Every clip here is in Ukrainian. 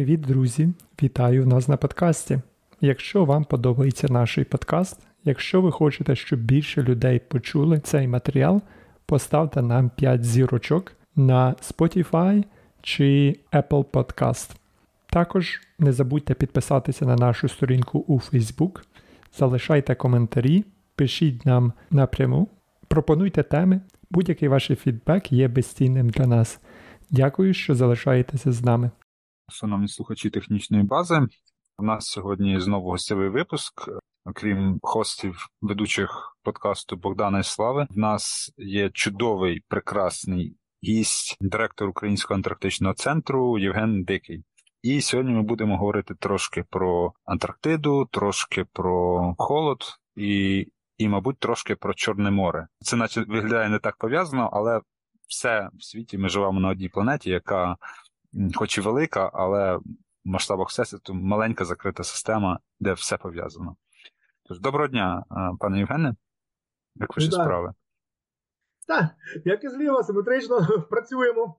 Привіт, друзі! Вітаю нас на подкасті. Якщо вам подобається наш подкаст, якщо ви хочете, щоб більше людей почули цей матеріал, поставте нам 5 зірочок на Spotify чи Apple Podcast. Також не забудьте підписатися на нашу сторінку у Facebook, залишайте коментарі, пишіть нам напряму, пропонуйте теми, будь-який ваш фідбек є безцінним для нас. Дякую, що залишаєтеся з нами. Шановні слухачі технічної бази, у нас сьогодні знову гостєвий випуск. Окрім хостів ведучих подкасту Богдана і Слави, в нас є чудовий прекрасний гість, директор Українського антарктичного центру Євген Дикий. І сьогодні ми будемо говорити трошки про Антарктиду, трошки про холод і, і, мабуть, трошки про Чорне море. Це, наче, виглядає не так пов'язано, але все в світі ми живемо на одній планеті, яка, хоч і велика, але в масштабах всесвіту маленька закрита система, де все пов'язано. Тож, доброго дня, пане Євгене. Як ваші так. справи? Так, як і зліва, симетрично працюємо.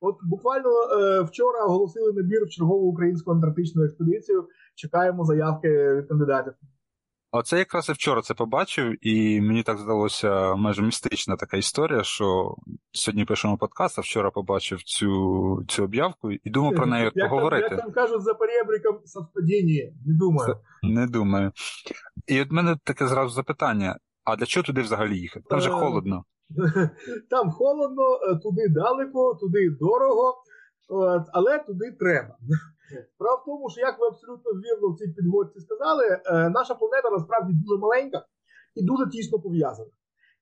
От буквально е, вчора оголосили набір в чергову українську антарктичну експедицію. Чекаємо заявки від кандидатів. Оце якраз і вчора це побачив, і мені так здалося майже містична така історія, що сьогодні пишемо подкаст, а вчора побачив цю цю об'явку і думав про неї як поговорити. Там, як там кажуть за перебриком совпадіння, не думаю. Не думаю. І от мене таке зразу запитання: а для чого туди взагалі їхати? Там же Е, холодно. Там холодно, е, туди далеко, туди дорого, але туди треба. Справа в тому, що як ви абсолютно вірно в цій підводці сказали, е, наша планета насправді дуже маленька і дуже тісно пов'язана.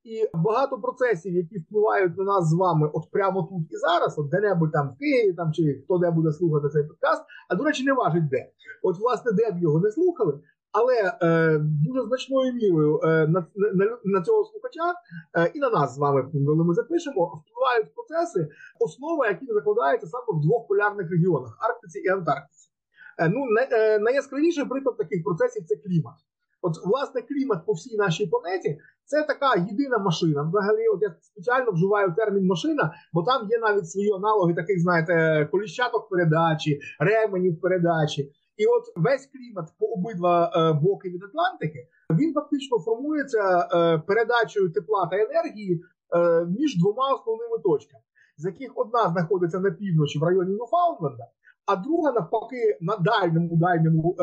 І багато процесів, які впливають на нас з вами, от прямо тут і зараз, от де-небудь там в Києві, там чи хто де буде слухати цей подкаст, а до речі, не важить де. От, власне, де б його не слухали, але е, дуже значною мірою е, на, на, на цього слухача е, і на нас з вами, коли ми запишемо, впливають процеси, основа яких закладається саме в двох полярних регіонах Арктиці і Антарктиці. Е, ну, най, е, найяскравіший приклад таких процесів це клімат. От, власне, клімат по всій нашій планеті це така єдина машина. Взагалі, от я спеціально вживаю термін машина, бо там є навіть свої аналоги, таких, знаєте, коліщаток передачі, ременів передачі. І от весь клімат по обидва е, боки від Атлантики він фактично формується е, передачею тепла та енергії е, між двома основними точками, з яких одна знаходиться на півночі в районі Ньюфаундленда, а друга навпаки на дальньому дальньому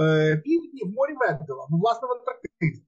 півдні в морі Вендела, ну власне в Антарктиді.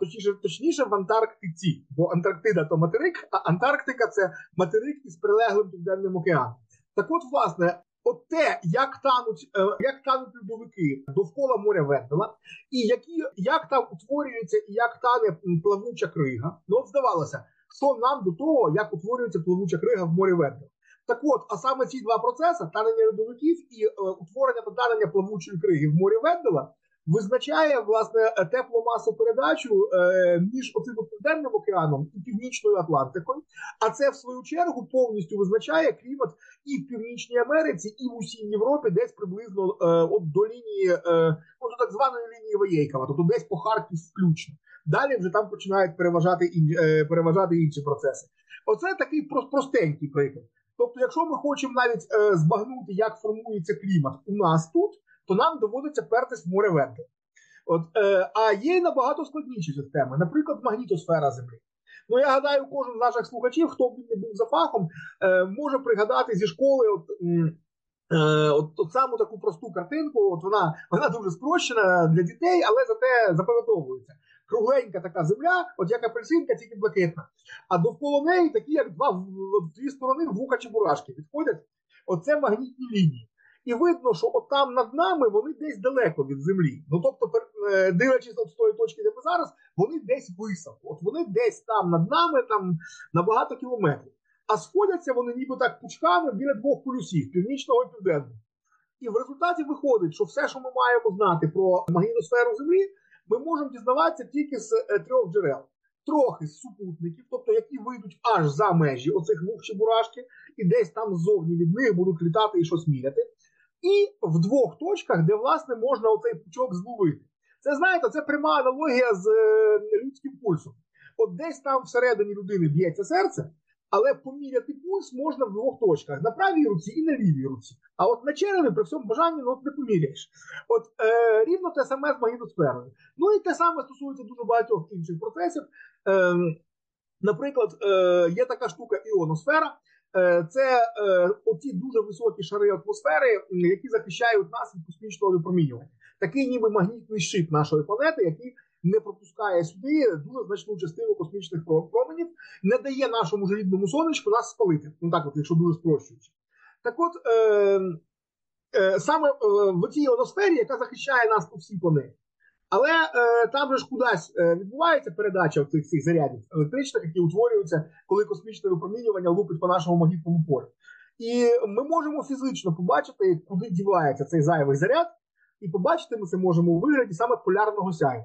Точніше, точніше в Антарктиці, бо Антарктида то материк, а Антарктика це материк із прилеглим південним океаном. Так от, власне, от те, як тануть е, як тануть льодовики довкола моря Вендела, і які як там утворюється і як тане плавуча крига, ну от здавалося, що нам до того, як утворюється плавуча крига в морі Вендела. Так от, а саме ці два процеси танення льодовиків і е, утворення та танення плавучої криги в морі Вендела визначає власне тепломасопередачу е, між оцим південним океаном і північною Атлантикою. А це в свою чергу повністю визначає клімат і в Північній Америці, і в усій Європі, десь приблизно е, от до лінії е, ну, до так званої лінії Воєйкова, тобто десь по Харків включно. Далі вже там починають переважати ін, переважати інші процеси. Оце такий простенький приклад. Тобто, якщо ми хочемо навіть е, збагнути, як формується клімат у нас тут, то нам доводиться пертись в море Вендел. От, е, А є набагато складніші системи, наприклад, магнітосфера Землі. Ну, я гадаю, кожен з наших слухачів, хто б не був за фахом, е, може пригадати зі школи от, е, от, от саму таку просту картинку. От Вона вона дуже спрощена для дітей, але зате запам'ятовується. Кругленька така земля, от як апельсинка, тільки блакитна. А довкола неї такі, як два дві сторони вуха чи бурашки підходять. Оце магнітні лінії. І видно, що от там над нами вони десь далеко від землі. Ну тобто, дивлячись от з тої точки, де ми зараз, вони десь високо. От вони десь там над нами, там на багато кілометрів. А сходяться вони ніби так пучками біля двох полюсів північного і південного. І в результаті виходить, що все, що ми маємо знати про магнітосферу Землі, ми можемо дізнаватися тільки з трьох джерел. Трохи з супутників, тобто які вийдуть аж за межі оцих вух чи бурашки, і десь там ззовні від них будуть літати і щось міряти. І в двох точках, де, власне, можна оцей пучок зловити. Це, знаєте, це пряма аналогія з е, людським пульсом. От десь там всередині людини б'ється серце, але поміряти пульс можна в двох точках: на правій руці і на лівій руці. А от на череві при всьому бажанні ну, от не поміряєш. От е, рівно те саме з магнітосферою. Ну і те саме стосується дуже багатьох інших процесів. Е, Наприклад, е, є така штука іоносфера. Е, це е, оці дуже високі шари атмосфери, які захищають нас від космічного випромінювання. Такий ніби магнітний щит нашої планети, який не пропускає сюди дуже значну частину космічних променів, не дає нашому ж рідному сонечку нас спалити. Ну так, от, якщо дуже спрощуючи. Так от е, е, саме е, в цій іоносфері, яка захищає нас по всій планеті. Але е, там же ж кудись е, відбувається передача цих цих зарядів електричних, які утворюються, коли космічне випромінювання лупить по нашому магнітному полю. І ми можемо фізично побачити, куди дівається цей зайвий заряд, і побачити ми це можемо у вигляді саме полярного сяйва.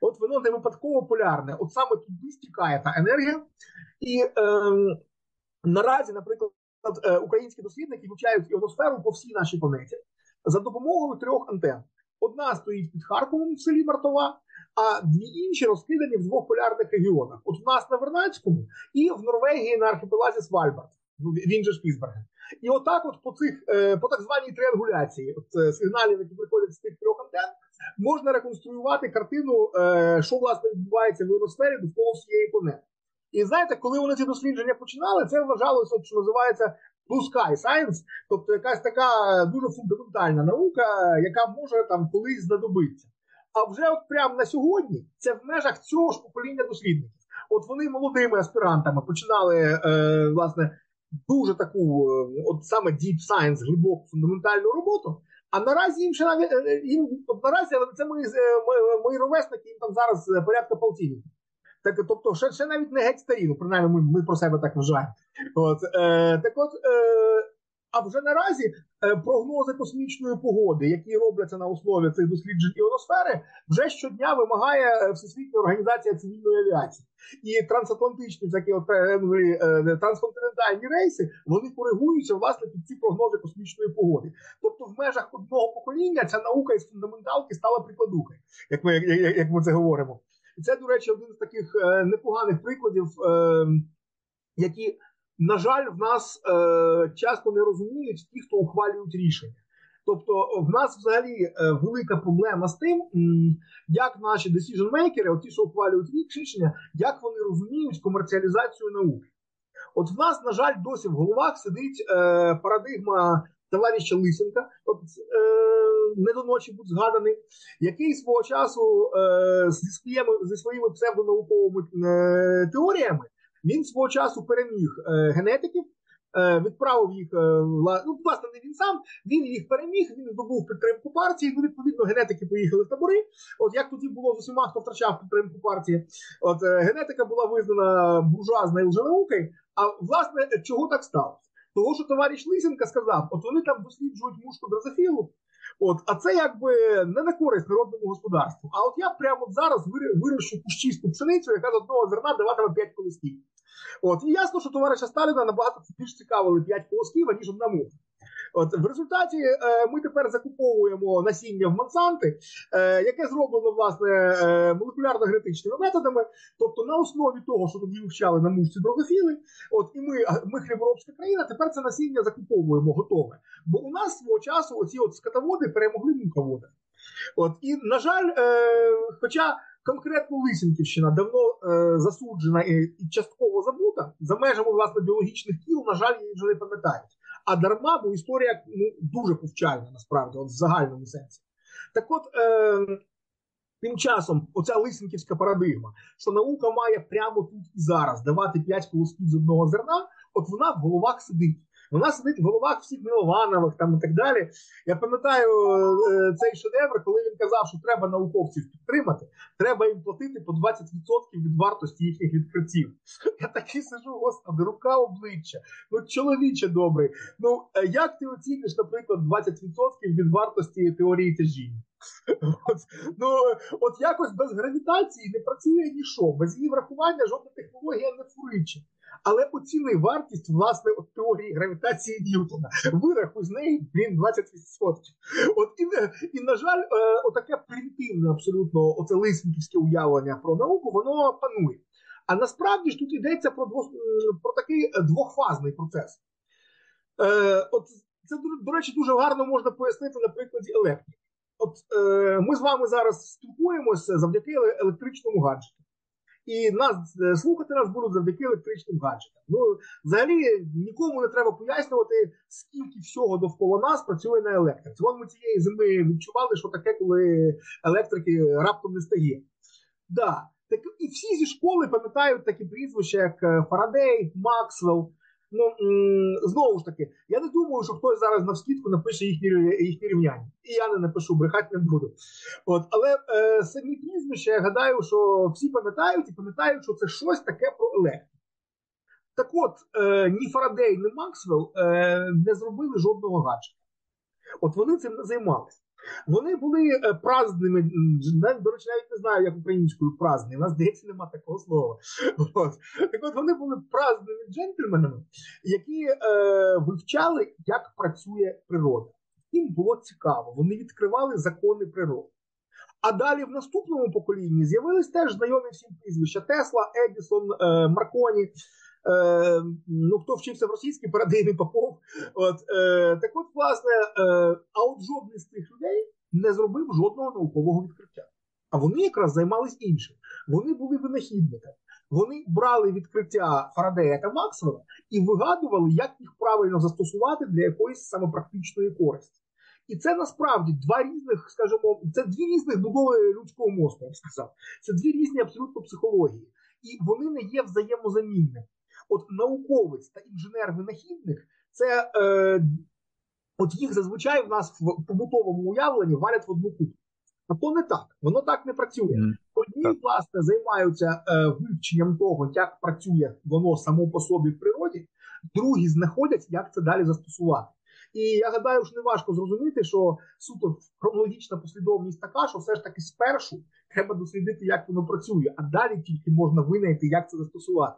От воно не випадково полярне, от саме туди стікає та енергія. І е, наразі, наприклад, е, українські дослідники вивчають іоносферу по всій нашій планеті за допомогою трьох антенн. Одна стоїть під Харковом в селі Мартова, а дві інші розкидані в двох полярних регіонах: от в нас на Вернадському і в Норвегії на архіпелазі Свальбард, ну він же Шпіцберген. І отак, от по цих е, по так званій триангуляції, от е, сигналів, які приходять з тих трьох антенн, можна реконструювати картину, е, що власне відбувається в іоносфері довкола всієї планети. І знаєте, коли вони ці дослідження починали, це вважалося, що називається Blue Sky Science, тобто якась така дуже фундаментальна наука, яка може там колись знадобитися. А вже от прямо на сьогодні це в межах цього ж покоління дослідників. От вони молодими аспірантами починали е, власне дуже таку, е, от саме Deep Science, глибоку фундаментальну роботу. А наразі їм ще навіть е, їм наразі це мої, е, мої ровесники, їм там зараз порядка полтинників. Так, тобто, ще ще навіть не геть старі, ну принаймні ми, ми про себе так вважаємо. От, е, Так от, е, а вже наразі е, прогнози космічної погоди, які робляться на основі цих досліджень іоносфери, вже щодня вимагає е, Всесвітня організація цивільної авіації. І трансатлантичні всякі от, е, е, трансконтинентальні рейси вони коригуються власне під ці прогнози космічної погоди. Тобто, в межах одного покоління ця наука із фундаменталки стала прикладухою, як ми як, як ми це говоримо. Це, до речі, один з таких е, непоганих прикладів, е, які, на жаль, в нас е, часто не розуміють ті, хто ухвалюють рішення. Тобто, в нас взагалі велика проблема з тим, як наші decision-makers, ті, що ухвалюють рішення, як вони розуміють комерціалізацію науки. От в нас, на жаль, досі в головах сидить парадигма товариша Лисенка, от, е, не до ночі будь згаданий, який свого часу е, зі своїми зі своїми псевдонауковими е, теоріями він свого часу переміг е, генетиків. Е, відправив їх, е, ну, власне, не він сам, він їх переміг, він здобув підтримку партії. Ну, відповідно, генетики поїхали в табори. От як тоді було з усіма, хто втрачав підтримку партії, от генетика була визнана буржуазною лженаукою. А власне, чого так сталося? Того, що товариш Лисенка сказав, от вони там досліджують мушку дрозофілу, От, а це якби не на користь народному господарству. А от я прямо зараз вирощу кущісту пшеницю, яка з одного зерна даватиме 5 колосків. От, і ясно, що товариша Сталіна набагато більш цікавили 5 колосків, аніж одна муха. От в результаті е, ми тепер закуповуємо насіння в Монсанти, е, яке зроблено власне е, молекулярно-генетичними методами. Тобто, на основі того, що тоді вивчали на мушці дрозофіли, от і ми, ми хліборобська країна, тепер це насіння закуповуємо готове. Бо у нас свого часу оці от скотоводи перемогли муководи. От і на жаль, е, хоча конкретно Лисенківщина давно е, засуджена і, і частково забута за межами власне біологічних тіл, на жаль, її вже не пам'ятають. А дарма, бо історія ну, дуже повчальна, насправді, от в загальному сенсі. Так от, е, тим часом, оця лисенківська парадигма, що наука має прямо тут і зараз давати п'ять колосків з одного зерна, от вона в головах сидить. Вона сидить в головах всіх Мілованових там і так далі. Я пам'ятаю е, цей шедевр, коли він казав, що треба науковців підтримати, треба їм платити по 20% від вартості їхніх відкриттів. Я такий сижу, господи, рука обличчя. Ну, чоловіче добрий. Ну е, як ти оціниш, наприклад, 20% від вартості теорії тяжіння? От, ну, от якось без гравітації не працює нічого, без її врахування жодна технологія не фуриче. Але оціни вартість власне от теорії гравітації Ньютона. Вирахуй з неї блін, 20%. От і, і на жаль, е, отаке примітивне абсолютно оце лисенківське уявлення про науку, воно панує. А насправді ж тут йдеться про двох, про такий двохфазний процес. Е, От це, до речі, дуже гарно можна пояснити на прикладі електрики. От е, ми з вами зараз спілкуємося завдяки електричному гаджету. І нас е, слухати нас будуть завдяки електричним гаджетам. Ну, взагалі нікому не треба пояснювати, скільки всього довкола нас працює на електриці. Вон ми цієї зими відчували, що таке, коли електрики раптом не стає. Да. Так, І всі зі школи пам'ятають такі прізвища, як е, Фарадей, Максвелл. Ну знову ж таки, я не думаю, що хтось зараз на вскидку напише їхні їхні рівняння. І я не напишу, брехати не буду. От, Але е, самі прізвища, я гадаю, що всі пам'ятають і пам'ятають, що це щось таке про електрику. Так от, е, ні Фарадей, ні Максвелл е, не зробили жодного гаджета. От вони цим не займалися. Вони були е, праздними, до речі, навіть не знаю, як українською праздні, у нас здається, нема такого слова. От. Так от вони були праздними джентльменами, які е, вивчали, як працює природа. Їм було цікаво, вони відкривали закони природи. А далі в наступному поколінні з'явились теж знайомі всім прізвища Тесла, Едісон, е, Марконі. Е, ну, хто вчився в російській парадигмі Попов. От, е, Так от, власне, е, а от жодний з тих людей не зробив жодного наукового відкриття. А вони якраз займались іншим. Вони були винахідниками. Вони брали відкриття Фарадея та Максвелла і вигадували, як їх правильно застосувати для якоїсь саме практичної користі. І це насправді два різних, скажімо, це дві різних будови людського мозку, я б сказав. Це дві різні абсолютно психології. І вони не є взаємозамінними. От науковець та інженер-винахідник це е, от їх зазвичай в нас в побутовому уявленні валять в одну купу. А то не так, воно так не працює. Одні, власне, займаються е, вивченням того, як працює воно само по собі в природі, другі знаходять, як це далі застосувати. І я гадаю, що не важко зрозуміти, що суто хронологічна послідовність така, що все ж таки спершу треба дослідити, як воно працює, а далі тільки можна винайти, як це застосувати.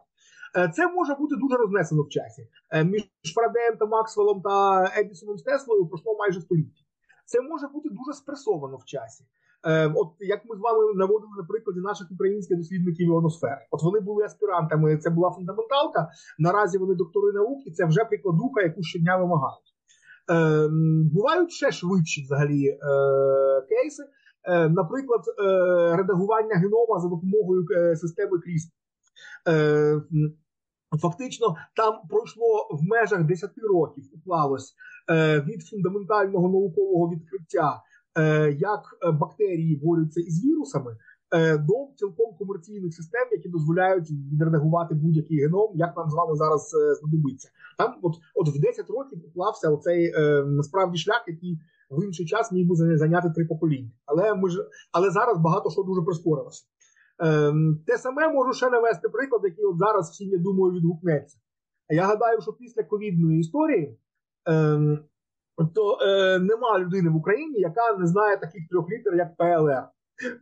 Е, це може бути дуже рознесено в часі. Е, між Фарадеєм та Максвеллом та Едісоном Теслою пройшло майже століття. Це може бути дуже спресовано в часі. Е, от як ми з вами наводили на прикладі наших українських дослідників іоносфери. От вони були аспірантами, це була фундаменталка. Наразі вони доктори наук, і це вже прикладуха, яку щодня вимагають. Е, Бувають ще швидші взагалі е, кейси. Е, Наприклад, редагування генома за допомогою системи CRISPR. Е, Фактично, там пройшло в межах 10 років уклалось е, від фундаментального наукового відкриття, е, як бактерії борються із вірусами, е, до цілком комерційних систем, які дозволяють відредагувати будь-який геном, як нам з вами зараз е, знадобиться. Там, от от в 10 років уклався оцей е, насправді шлях, який в інший час міг би зайняти три покоління. Але ми ж але зараз багато що дуже прискорилося. Ем, те саме можу ще навести приклад, який от зараз всім, я думаю, відгукнеться. Я гадаю, що після ковідної історії ем, то е, нема людини в Україні, яка не знає таких трьох літер, як ПЛР,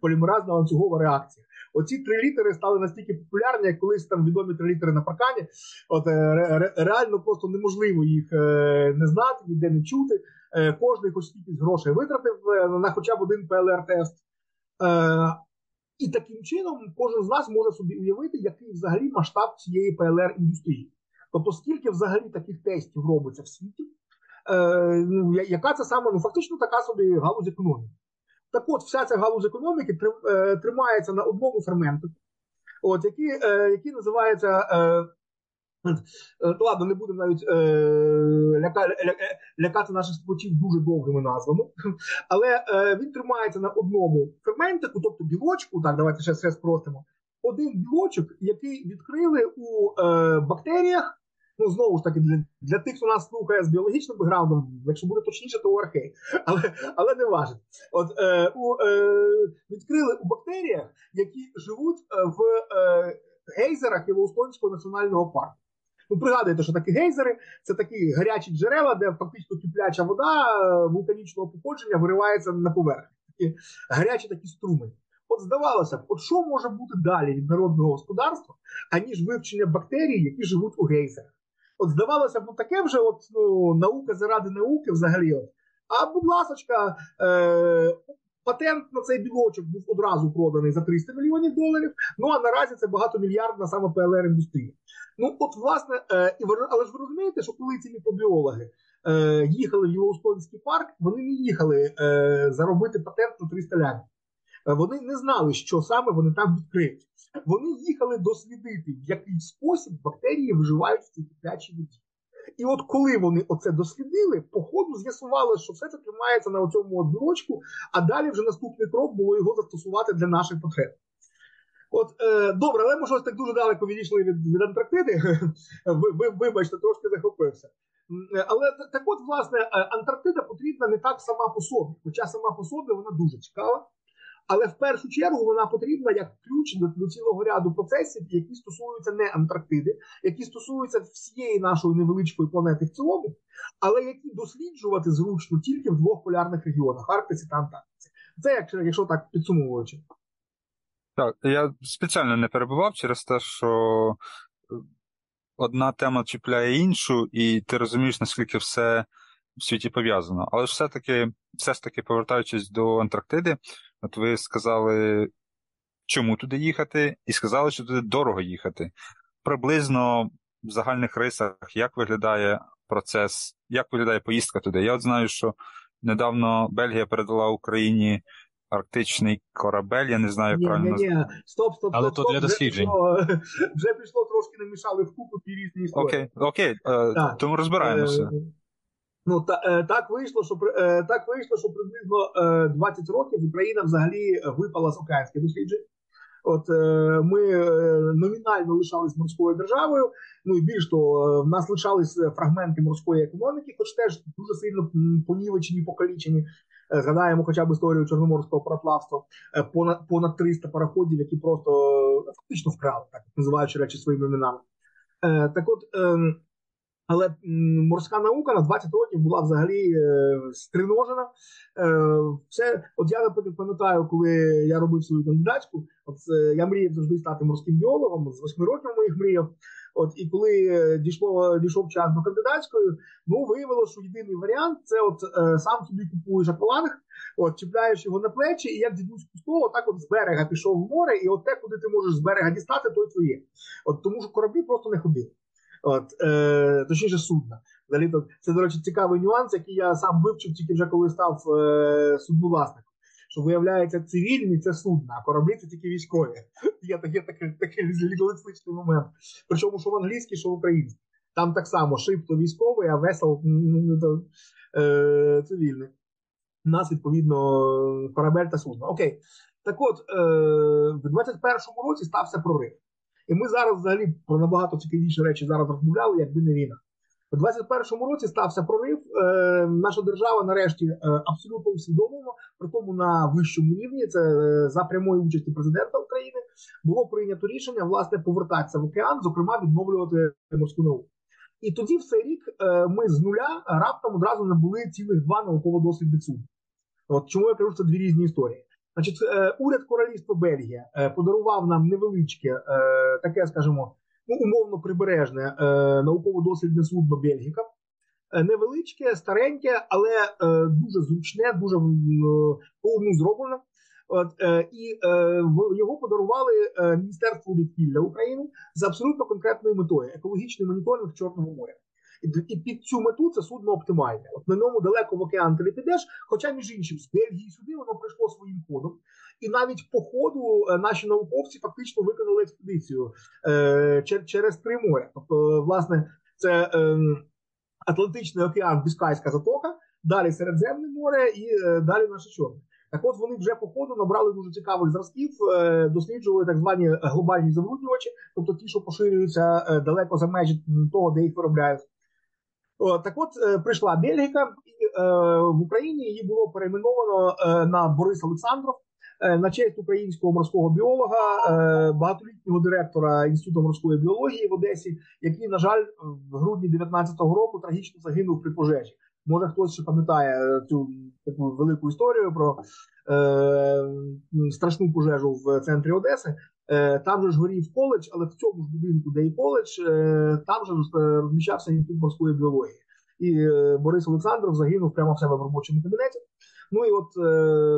полімеразна ланцюгова реакція. Оці три літери стали настільки популярні, як колись там відомі три літери на паркані. От е, ре, реально просто неможливо їх е, не знати, ніде не чути. Е, Кожний хоч скільки грошей витратив е, на хоча б один ПЛР-тест. Е, і таким чином кожен з нас може собі уявити, який взагалі масштаб цієї ПЛР індустрії. Тобто, скільки взагалі таких тестів робиться в світі, е, ну, яка це саме ну, фактично така собі галузь економіки. Так от, вся ця галузь економіки е, тримається на одному ферменту, от, який е, який називається е, Е, ладно, не будемо навіть е, ляка, ля, лякати наших слухачів дуже довгими назвами, але е, він тримається на одному ферментику, тобто білочку. Так, давайте ще все спростимо. Один білочок, який відкрили у е, бактеріях. Ну, знову ж таки, для для тих, хто нас слухає з біологічним бекграундом, якщо буде точніше, то архей, але але не важить. От е, у, е, відкрили у бактеріях, які живуть е, в е, гейзерах Єлоустонського національного парку. Ну, пригадуєте, що такі гейзери це такі гарячі джерела, де фактично кипляча вода е, вулканічного походження виривається на поверхню. Такі гарячі такі струми. От здавалося б, от що може бути далі від народного господарства, аніж вивчення бактерій, які живуть у гейзерах. От здавалося б, ну таке вже от, ну, наука заради науки взагалі. От. А будь ласочка, е, Патент на цей білочок був одразу проданий за 300 мільйонів доларів. Ну а наразі це багатомільярдна саме ПЛР індустрія. Ну от власне, е, але ж ви розумієте, що коли ці мікробіологи е, їхали в Єлоустонський парк, вони не їхали е, заробити патент на 300 лямів. Вони не знали, що саме вони там відкриють. Вони їхали дослідити, в який спосіб бактерії виживають в цій киплячій воді. І от коли вони оце дослідили, по ходу з'ясували, що все це тримається на цьому білочку, а далі вже наступний крок було його застосувати для наших потреб. От е, добре, але ми щось так дуже далеко відійшли від від Антарктиди. Ви, ви вибачте, трошки захопився. Але так, от, власне, е, Антарктида потрібна не так сама по собі, хоча сама по собі вона дуже цікава. Але в першу чергу вона потрібна як ключ до, до цілого ряду процесів, які стосуються не Антарктиди, які стосуються всієї нашої невеличкої планети в цілому, але які досліджувати зручно тільки в двох полярних регіонах Арктиці та Антарктиці. Це якщо, якщо так підсумовуючи. Так, я спеціально не перебував через те, що е, одна тема чіпляє іншу, і ти розумієш, наскільки все в світі пов'язано. Але ж все-таки, все ж таки, повертаючись до Антарктиди, от ви сказали, чому туди їхати, і сказали, що туди дорого їхати. Приблизно в загальних рисах, як виглядає процес, як виглядає поїздка туди. Я от знаю, що недавно Бельгія передала Україні арктичний корабель, я не знаю, як правильно. Ні, ні, стоп, стоп, Але стоп, то стоп, для досліджень. Вже пішло, вже пішло трошки намішали в купу ті різні історії. Окей, окей, е, Так. тому розбираємося. Е, Ну та е, так вийшло, що е, так вийшло, що приблизно е, 20 років Україна взагалі випала з океанських досліджень. От е, ми е, номінально лишались морською державою. Ну і більш того, е, в нас лишались фрагменти морської економіки, хоч теж дуже сильно понівечені, покалічені. Е, Згадаємо хоча б історію чорноморського пароплавства. Е, Понад понад 300 пароходів, які просто е, фактично вкрали, так називаючи речі своїми іменами. Е, Так от. ем, але морська наука на 20 років була взагалі е, стриножена. Е, все, от я наприклад, пам'ятаю, коли я робив свою кандидатську, от е, я мріяв завжди стати морським біологом, з 8 років моїх мріяв. От і коли дійшло дійшов час до кандидатської, ну виявилося, що єдиний варіант це от е, сам собі купуєш акваланг, от чіпляєш його на плечі, і як дідусь Кустова, так от з берега пішов в море, і от те, куди ти можеш з берега дістати, то й твоє. От тому що кораблі просто не ходили. От, е, точніше, судна. Взагалі, це, до речі, цікавий нюанс, який я сам вивчив тільки вже коли став е, судновласником. Що виявляється, цивільні це судна, а кораблі це тільки військові. Є такий такий, такий момент. Причому що в англійській, що в українській. Там так само шип то військовий, а весел е, цивільний. У нас, відповідно, корабель та судно. Окей. Так от, е, в 21-му році стався прорив. І ми зараз взагалі про набагато цікавіші речі зараз розмовляли, якби не війна. У 21-му році стався прорив. Е, наша держава нарешті е, абсолютно усвідомлено, при тому на вищому рівні, це е, за прямої участі президента України, було прийнято рішення власне повертатися в океан, зокрема відновлювати морську науку. І тоді, в цей рік, е, ми з нуля раптом одразу набули цілих два науково-дослідних судна. От чому я кажу, що це дві різні історії. Значить, е, уряд Королівства Бельгія е, подарував нам невеличке, е, таке, скажімо, ну, умовно прибережне науково-дослідне судно Бельгіка. Невеличке, стареньке, але дуже зручне, дуже м, по уму зроблене. От, і е, його подарували Міністерству довкілля України з абсолютно конкретною метою екологічний моніторинг Чорного моря. І, під цю мету це судно оптимальне. От на ньому далеко в океан ти не підеш, хоча, між іншим, з Бельгії сюди воно прийшло своїм ходом. І навіть по ходу е, наші науковці фактично виконали експедицію е, через три моря. Тобто, власне, це е, Атлантичний океан, Біскайська затока, далі Середземне море і е, далі наше чорне. Так от вони вже по ходу набрали дуже цікавих зразків, е, досліджували так звані глобальні забруднювачі, тобто ті, що поширюються е, далеко за межі того, де їх виробляють. Так от е, прийшла Бельгіка, і е, в Україні її було перейменовано е, на Борис Олександров на честь українського морського біолога, багатолітнього директора Інституту морської біології в Одесі, який, на жаль, в грудні 19-го року трагічно загинув при пожежі. Може, хтось ще пам'ятає цю таку велику історію про е, страшну пожежу в центрі Одеси. Е, Там же ж горів коледж, але в цьому ж будинку, де і коледж, е, там же е, розміщався інститут морської біології. і Борис Олександров загинув прямо в себе в робочому кабінеті. Ну і от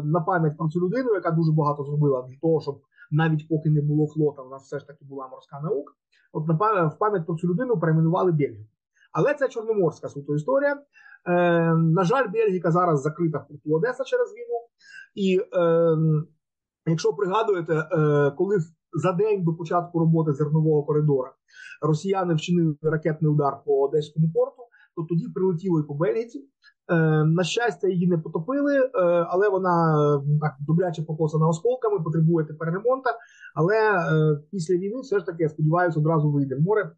на пам'ять про цю людину, яка дуже багато зробила для того, щоб навіть поки не було флота, у нас все ж таки була морська наука. От на в пам'ять про цю людину перейменували Бельгію. Але це чорноморська суто історія. Е, На жаль, Бельгіка зараз закрита в порту Одеса через війну. І е, якщо пригадуєте, е, коли за день до початку роботи зернового коридора росіяни вчинили ракетний удар по Одеському порту, то тоді прилетіло і по Бельгіці. Е, на щастя, її не потопили, е, але вона так добряче покосана осколками, потребує тепер ремонту. Але е, після війни все ж таки я сподіваюся, одразу вийде в море.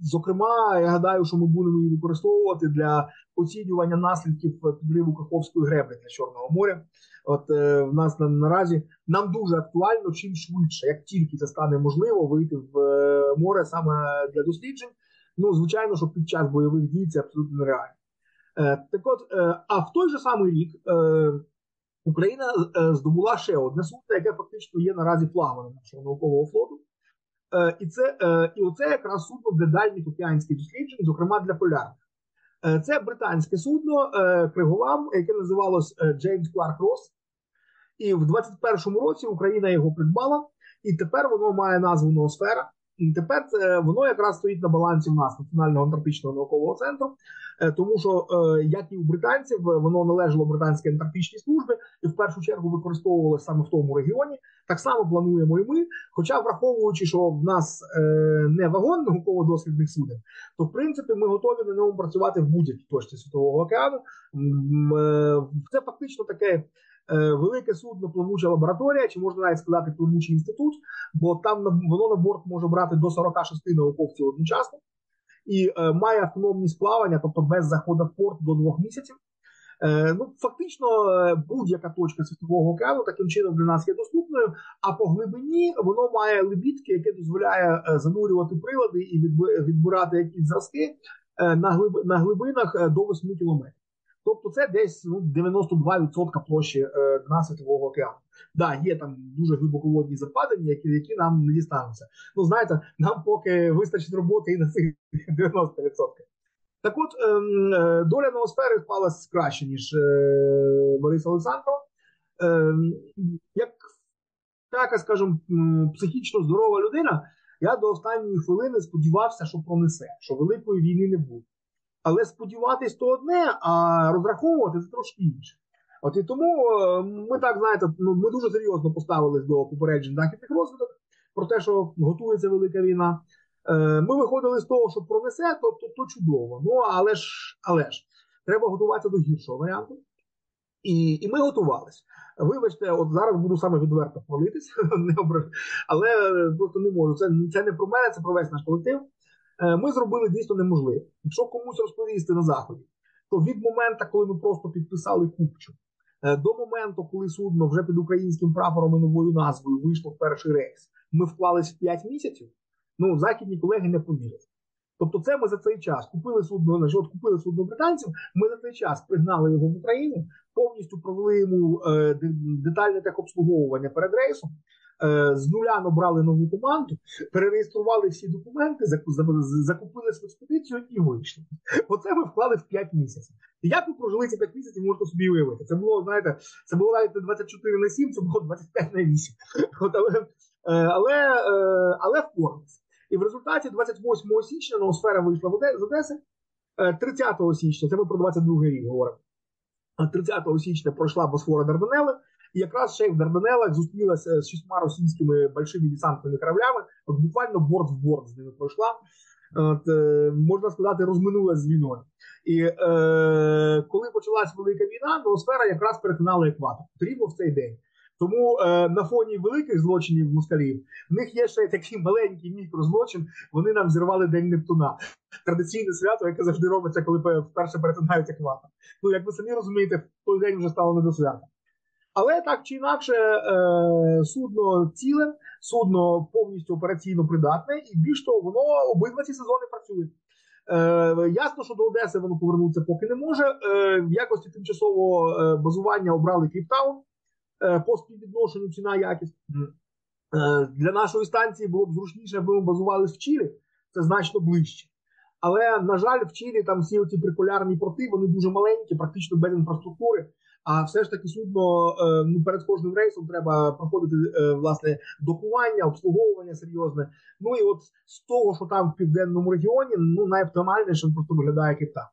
Зокрема, я гадаю, що ми будемо її використовувати для оцінювання наслідків підриву Каховської греблі для Чорного моря. От е, в нас на, наразі нам дуже актуально чим швидше, як тільки це стане можливо, вийти в е, море саме для досліджень. Ну звичайно, що під час бойових дій це абсолютно нереально. Е, так от, е, а в той же самий рік е, Україна здобула ще одне судно, яке фактично є наразі флагманом нашого наукового флоту. І це і оце якраз судно для дальніх океанських досліджень, зокрема для полярних. Це британське судно Криголам, яке називалось Джеймс Кларк Росс. І в 21-му році Україна його придбала, і тепер воно має назву Ноосфера. Тепер це воно якраз стоїть на балансі в нас Національного антарктичного наукового центру. Е, тому що е, як і у британців, воно належало британській антарктичній службі і в першу чергу використовувалося саме в тому регіоні. Так само плануємо і ми. Хоча, враховуючи, що в нас е, не вагон науково-дослідних суден, то в принципі ми готові на ньому працювати в будь-якій точці світового океану. Це фактично таке. Велике судно, плавуча лабораторія, чи можна навіть сказати плавучий інститут, бо там воно на борт може брати до 46 науковців одночасно і е, має автономність плавання, тобто без заходу в порт до двох місяців. Е, ну, Фактично, е, будь-яка точка світового океану таким чином для нас є доступною. А по глибині воно має лебідки, яке дозволяє е, занурювати прилади і відбирати якісь зразки е, на глибинах е, до 8 кілометрів. Тобто це десь ну, 92% площі е, світового океану. Да, є там дуже глибоководні западини, які які нам не дістануться. Ну знаєте, нам поки вистачить роботи і на цих 90%. Так от ем, е, доля ноосфери впалась краще, ніж е, Борис Олександров. Е, як така, скажімо, психічно здорова людина, я до останньої хвилини сподівався, що пронесе, що великої війни не буде. Але сподіватись то одне, а розраховувати це трошки інше. От і тому е, ми так знаєте, ну ми дуже серйозно поставились до попереджень західних розвиток про те, що готується велика війна. Е, Ми виходили з того, що пронесе, то, то, чудово. Ну але ж але ж треба готуватися до гіршого варіанту. І і ми готувалися. Вибачте, от зараз буду саме відверто хвалитись, але просто не можу. Це це не про мене, це про весь наш колектив. Е, ми зробили дійсно неможливе. Якщо комусь розповісти на заході, то від моменту, коли ми просто підписали купчу, е, до моменту, коли судно вже під українським прапором і новою назвою вийшло в перший рейс, ми вклались в 5 місяців. Ну західні колеги не повірять. Тобто, це ми за цей час купили судно, значить, от купили судно британців. Ми за цей час пригнали його в Україну, повністю провели йому е, детальне техобслуговування перед рейсом. Е, з нуля набрали нову команду, перереєстрували всі документи, закупили спецпетицію і вийшли. Оце ми вклали в 5 місяців. Як ми прожили ці 5 місяців, можете собі уявити. Це було, знаєте, це було навіть не 24 на 7, це було 25 на 8. От, але е, але, е, але впоралися. І в результаті 28 січня ноосфера вийшла з Одеси. 30 січня, це ми про 22 рік говоримо. 30 січня пройшла Босфора Дарданели, і якраз ще й в Дарданелах зустрілася з шістьма російськими большими десантними кораблями. От буквально борт в борт з ними пройшла. От, е, Можна сказати, розминулася з війною. І е, коли почалась велика війна, ноосфера якраз перетинала екватор. Рівно в цей день. Тому е, на фоні великих злочинів москалів в них є ще такий маленький мікрозлочин. Вони нам зірвали День Нептуна. Традиційне свято, яке завжди робиться, коли вперше перетинають екватор. Ну як ви самі розумієте, в той день вже стало не до свята. Але так чи інакше, е, судно ціле, судно повністю операційно придатне, і більш того, воно обидва ці сезони працює. Е, Ясно, що до Одеси воно повернутися поки не може. Е, В якості тимчасового е, базування обрали Кейптаун е, по співвідношенню ціна якість. Е, Для нашої станції було б зручніше, аби ми базувалися в Чилі, це значно ближче. Але, на жаль, в Чилі там всі ці прикулярні порти, вони дуже маленькі, практично без інфраструктури. А все ж таки судно е, ну перед кожним рейсом треба проходити е, власне докування, обслуговування серйозне. Ну і от з того, що там в південному регіоні, ну найоптимальніше просто виглядає Кейптаун.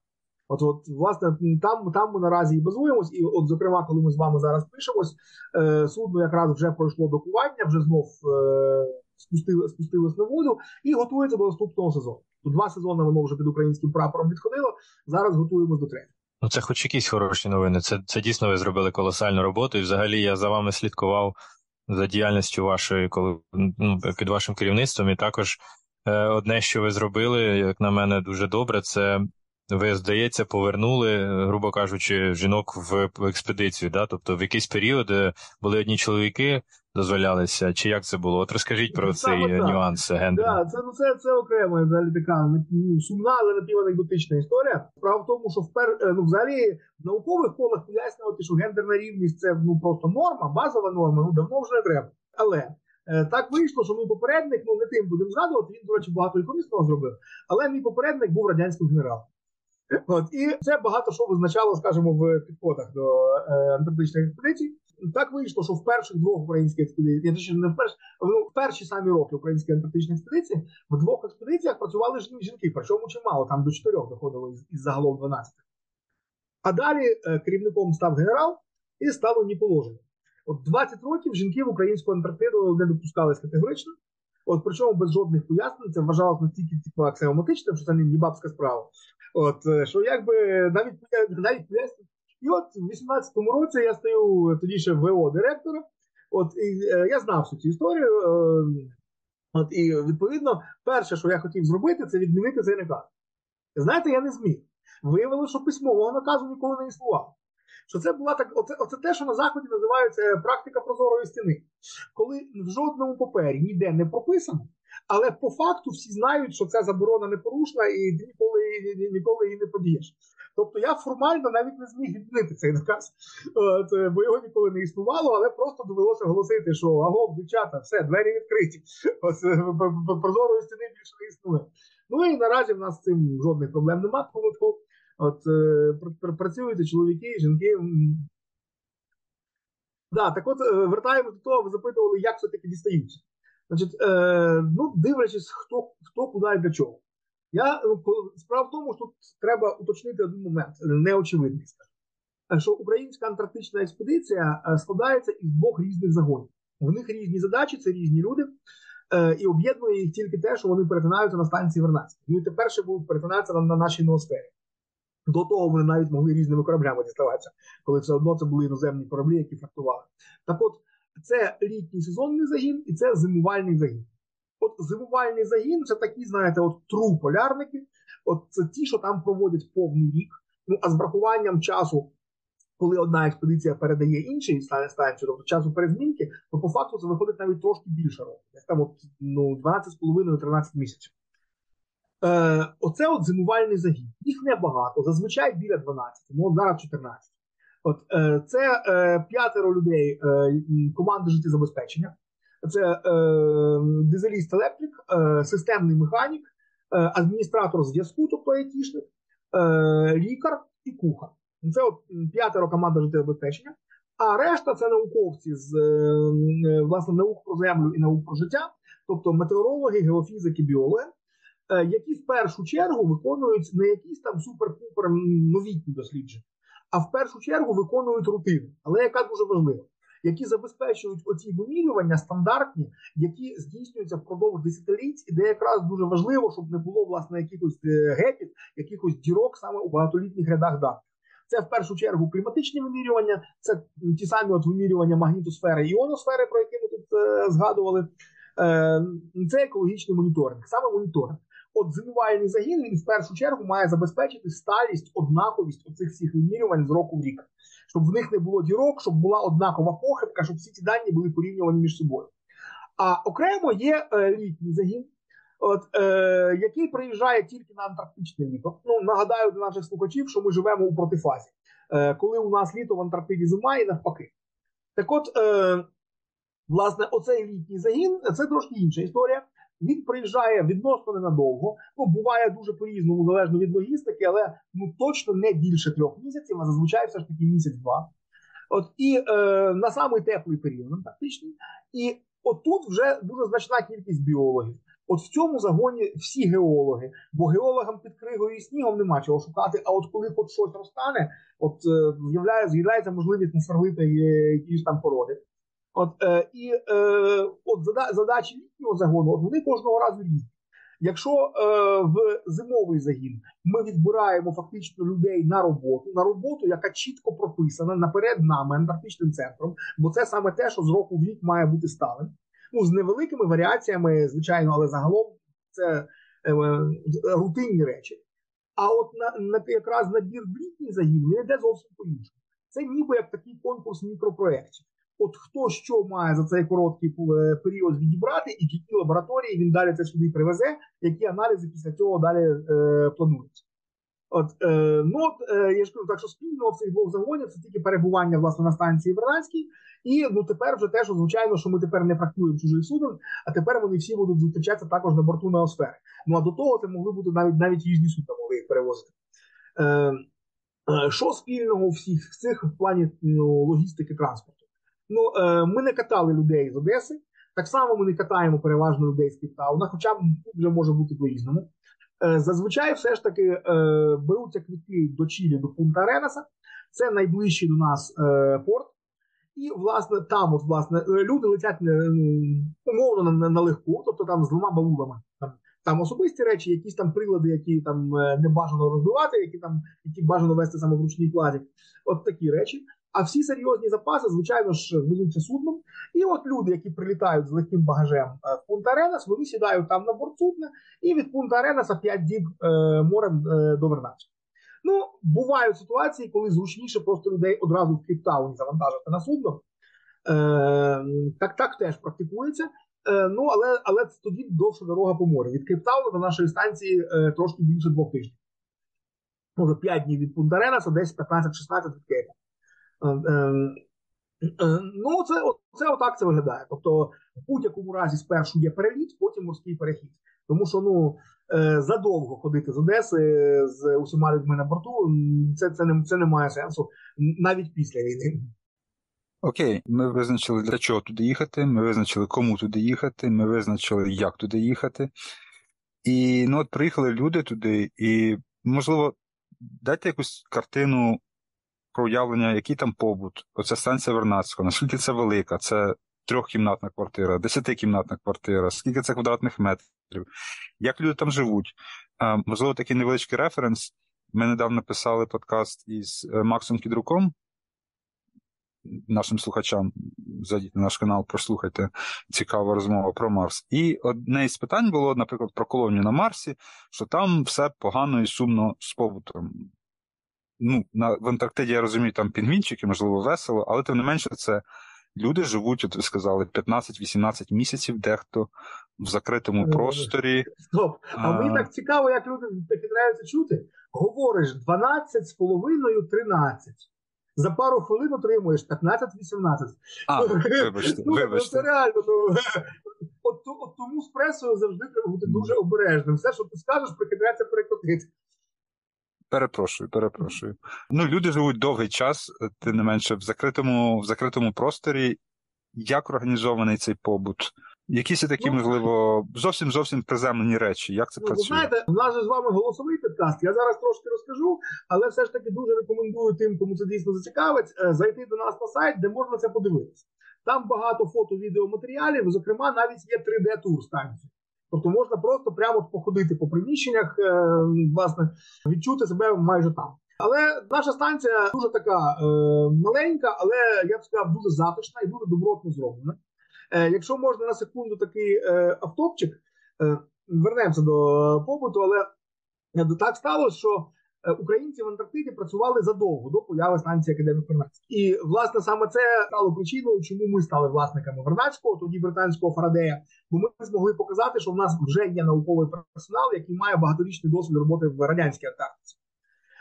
От, от, власне, там там ми наразі і базуємось, і от, зокрема, коли ми з вами зараз пишемось, е, судно якраз вже пройшло докування, вже знов е, спустили, спустилось на воду і готується до наступного сезону. Тут два сезони воно вже під українським прапором відходило. Зараз готуємось до третього. Ну, це хоч якісь хороші новини. Це це дійсно ви зробили колосальну роботу. І взагалі я за вами слідкував за діяльністю вашої, коли ну, під вашим керівництвом. І також е, одне, що ви зробили, як на мене, дуже добре, це ви, здається, повернули, грубо кажучи, жінок в експедицію. Да? Тобто в якийсь період е, були одні чоловіки, дозволялися, чи як це було? От розкажіть про цей так. нюанс гендерний. Да, це ну це, це окремо взагалі така ну, сумна, але напіванекдотична історія. Справа в тому, що впер е, ну, взагалі в наукових колах пояснювати, що гендерна рівність це ну просто норма, базова норма, ну давно вже не треба. Але е, так вийшло, що мій попередник, ну не тим будемо згадувати. Він, до речі, багато і корисного зробив. Але мій попередник був радянським генералом. От і це багато що визначало, скажімо, в підходах до е, антарктичних експедицій. Так вийшло, що в перших двох українських експедиціях, я не в перш, ну, в перші самі роки української антарктичної експедиції в двох експедиціях працювали жінки, причому чимало, там до чотирьох доходило із, із загалом 12. А далі е, керівником став генерал і стало ні положення. От 20 років жінки в українську Антарктиду не допускались категорично. От причому без жодних пояснень це вважалось настільки аксіоматичним, що це не бабська справа. От е, що якби навіть навіть. І от в 18-му році я стою тоді ще ВО директора. От і е, я знав всю цю історію. Е, от і відповідно, перше, що я хотів зробити, це відмінити цей наказ. Знаєте, я не зміг. Виявилося, що письмового наказу ніколи не існувало. Що це була так, оце, оце те, що на заході називається практика прозорої стіни, коли в жодному папері ніде не прописано, але по факту всі знають, що ця заборона непорушна і ти ніколи ніколи її не поб'єш. Тобто я формально навіть не зміг відмінити цей наказ, От, бо його ніколи не існувало, але просто довелося оголосити, що аго, дівчата, все, двері відкриті. Ось е, прозорої стіни більше не існує. Ну і наразі в нас з цим жодних проблем немає. От е, працюють чоловіки, жінки. Да, так от е, вертаємо до того, ви запитували, як все-таки дістаються. Значить, е, ну, дивлячись, хто хто куди і для чого. Я ну, Справа в тому, що тут треба уточнити один момент, неочевидний. Що українська антарктична експедиція е, складається із двох різних загонів. В них різні задачі, це різні люди, е, і об'єднує їх тільки те, що вони перетинаються на станції Вернадській. Ну і тепер ще будуть перетинатися на, на нашій ноосфері. До того вони навіть могли різними кораблями діставатися, коли все одно це були іноземні кораблі, які фрактували. Так от, це літній сезонний загін і це зимувальний загін. От зимувальний загін це такі, знаєте, от тру полярники. От це ті, що там проводять повний рік. Ну а з врахуванням часу, коли одна експедиція передає іншій станцію, тобто часу перезмінки, то по факту це виходить навіть трошки більше років. Як там от ну 12,5-13 місяців. Е, Оце от зимувальний загін. Їх небагато, зазвичай біля 12, ну зараз 14. От е, Це е, п'ятеро людей е, команди життєзабезпечення. Це е, дизеліст електрик, е, системний механік, е, адміністратор зв'язку, тобто айтішник, е, лікар і кухар. Це от п'ятеро команда життєзабезпечення. А решта це науковці з е, власне наук про землю і наук про життя, тобто метеорологи, геофізики, біологи. Е, які в першу чергу виконують не якісь там супер-пупер новітні дослідження, а в першу чергу виконують рутину, але яка дуже важлива, які забезпечують оці вимірювання стандартні, які здійснюються впродовж десятиліть, і де якраз дуже важливо, щоб не було власне якихось е, гепів, якихось дірок саме у багатолітніх рядах даних. Це в першу чергу кліматичні вимірювання, це ті самі от вимірювання магнітосфери і іоносфери, про які ми тут е, згадували. Е, Це екологічний моніторинг, саме моніторинг. От зимувальний загін він в першу чергу має забезпечити сталість, однаковість оцих всіх вимірювань з року в рік, щоб в них не було дірок, щоб була однакова похибка, щоб всі ці дані були порівнювані між собою. А окремо є е, літній загін, от, е, який приїжджає тільки на Антарктичне літо. Ну нагадаю для наших слухачів, що ми живемо у протифазі, е, коли у нас літо в Антарктиді зима і навпаки. Так от, е, власне, оцей літній загін це трошки інша історія. Він приїжджає відносно ненадовго. Ну буває дуже по різному залежно від логістики, але ну точно не більше трьох місяців, а зазвичай все ж таки місяць-два. От і е, на самий теплий період, практичний. І отут вже дуже значна кількість біологів. От в цьому загоні всі геологи, бо геологам під кригою і снігом нема чого шукати. А от коли хоч щось розтане, от е, з'являється можливість насверлити якісь там породи. От е, і е, от задачі літнього загону, от вони кожного разу різні. Якщо е, в зимовий загін ми відбираємо фактично людей на роботу, на роботу, яка чітко прописана наперед нами антарктичним центром, бо це саме те, що з року в рік має бути сталим. Ну з невеликими варіаціями, звичайно, але загалом це е, рутинні речі. А от на, на якраз набір в літній загін він йде зовсім по іншому. Це ніби як такий конкурс мікропроєктів. От хто що має за цей короткий е, період відібрати, і які лабораторії він далі це сюди привезе, які аналізи після цього далі е, плануються. От, е, ну, е, я ж кажу, так що спільно в цих двох загонів це тільки перебування власне на станції Вернадській, і ну тепер вже те, що звичайно, що ми тепер не фрактуємо чужий суден, а тепер вони всі будуть зустрічатися також на борту неосфери. Ну а до того це могли бути навіть навіть різні судна могли їх перевозити. Е, е, Що спільного у всіх цих в плані ну, логістики транспорту? Ну, е, Ми не катали людей з Одеси, так само ми не катаємо переважно людей з Кейптауна, хоча вже може бути по-різному. Е, зазвичай все ж таки е, беруться квитки до Чилі, до Пунта Аренаса, це найближчий до нас порт. І, власне, там от, власне, люди летять умовно на, на легку, тобто там з двома балулами. Там там особисті речі, якісь там прилади, які там не бажано розбивати, які там які бажано вести саме в ручній кладі. От такі речі. А всі серйозні запаси, звичайно ж, везуться судном. І от люди, які прилітають з легким багажем е, в Пунта Аренас, вони сідають там на борт судна, і від Пунта Аренаса 5 діб е, морем е, до Вернача. Ну, бувають ситуації, коли зручніше просто людей одразу в Кейптауні завантажити на судно. Так так теж практикується. Ну, Але але тоді довша дорога по морю. Від Кейптауна до нашої станції трошки більше двох тижнів. Може, 5 днів від Пунта Аренаса, десь 15-16 від Кейпа. Е, е, ну, це це отак це виглядає. Тобто, в будь-якому разі спершу є переліт, потім морський перехід. Тому що ну е, задовго ходити з Одеси з усіма людьми на борту, це це, не це не має сенсу навіть після війни. Окей, ми визначили для чого туди їхати. Ми визначили, кому туди їхати. Ми визначили, як туди їхати. І ну от приїхали люди туди, і можливо, дайте якусь картину про уявлення, який там побут, оця станція Вернадського, наскільки це велика, це трьохкімнатна квартира, десятикімнатна квартира, скільки це квадратних метрів, як люди там живуть. Можливо, такий невеличкий референс. Ми недавно писали подкаст із е, Максом Кідруком. Нашим слухачам зайдіть на наш канал, прослухайте цікаву розмову про Марс. І одне із питань було, наприклад, про колонію на Марсі, що там все погано і сумно з побутом ну, на, в Антарктиді я розумію, там пінгвінчики, можливо, весело, але тим не менше, це люди живуть, от ви сказали, 15-18 місяців, дехто в закритому е, просторі. Стоп. А, а мені так цікаво, як люди підраються чути. Говориш 12 з половиною 13. За пару хвилин отримуєш 15-18. А, вибачте, ну, вибачте. Це реально. Ну, от, от тому з пресою завжди треба бути дуже обережним. Все, що ти скажеш, прикидається перекотити. Перепрошую, перепрошую. Ну, люди живуть довгий час, тим не менше, в закритому в закритому просторі. Як організований цей побут? Якісь такі, ну, можливо, зовсім зовсім приземлені речі. Як це ну, працює? Знаєте, в нас же з вами голосовий підкаст. Я зараз трошки розкажу, але все ж таки дуже рекомендую тим, кому це дійсно зацікавить, е, зайти до нас на сайт, де можна це подивитися. Там багато фото, відеоматеріалів, зокрема, навіть є 3D-тур станції. Тобто можна просто прямо походити по приміщеннях, е, власне, відчути себе майже там. Але наша станція дуже така е, маленька, але я б сказав, дуже затишна і дуже добротно зроблена. Е, Якщо можна на секунду такий е, автопчик, е, вернемося до побуту, але так сталося, що Е, українці в Антарктиді працювали задовго до появи станції Академії Вернадського. І власне саме це стало причиною, чому ми стали власниками Вернадського, тоді британського Фарадея. Бо ми змогли показати, що в нас вже є науковий персонал, який має багаторічний досвід роботи в радянській Антарктиці.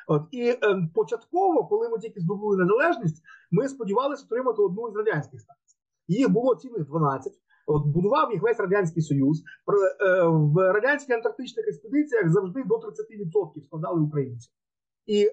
От і е, початково, коли ми тільки здобули незалежність, ми сподівалися отримати одну із радянських станцій. Їх було цілих 12. От будував їх весь радянський союз. Е, в радянських антарктичних експедиціях завжди до 30% складали українці, і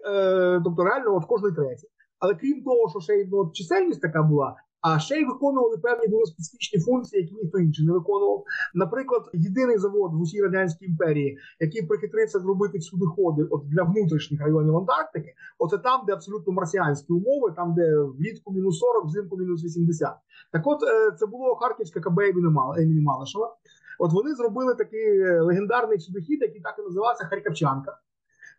тобто реально от кожний третій. Але крім того, що ще ну, чисельність така була, а ще й виконували певні дуже специфічні функції, які ніхто інший не виконував. Наприклад, єдиний завод в усій радянській імперії, який прихитрився зробити судоходи от для внутрішніх районів Антарктики, оце там, де абсолютно марсіанські умови, там де влітку мінус 40, взимку мінус 80. Так, от е, це було Харківське КБ імені Малишева. От вони зробили такий е, легендарний судохід, який так і називався Харківчанка.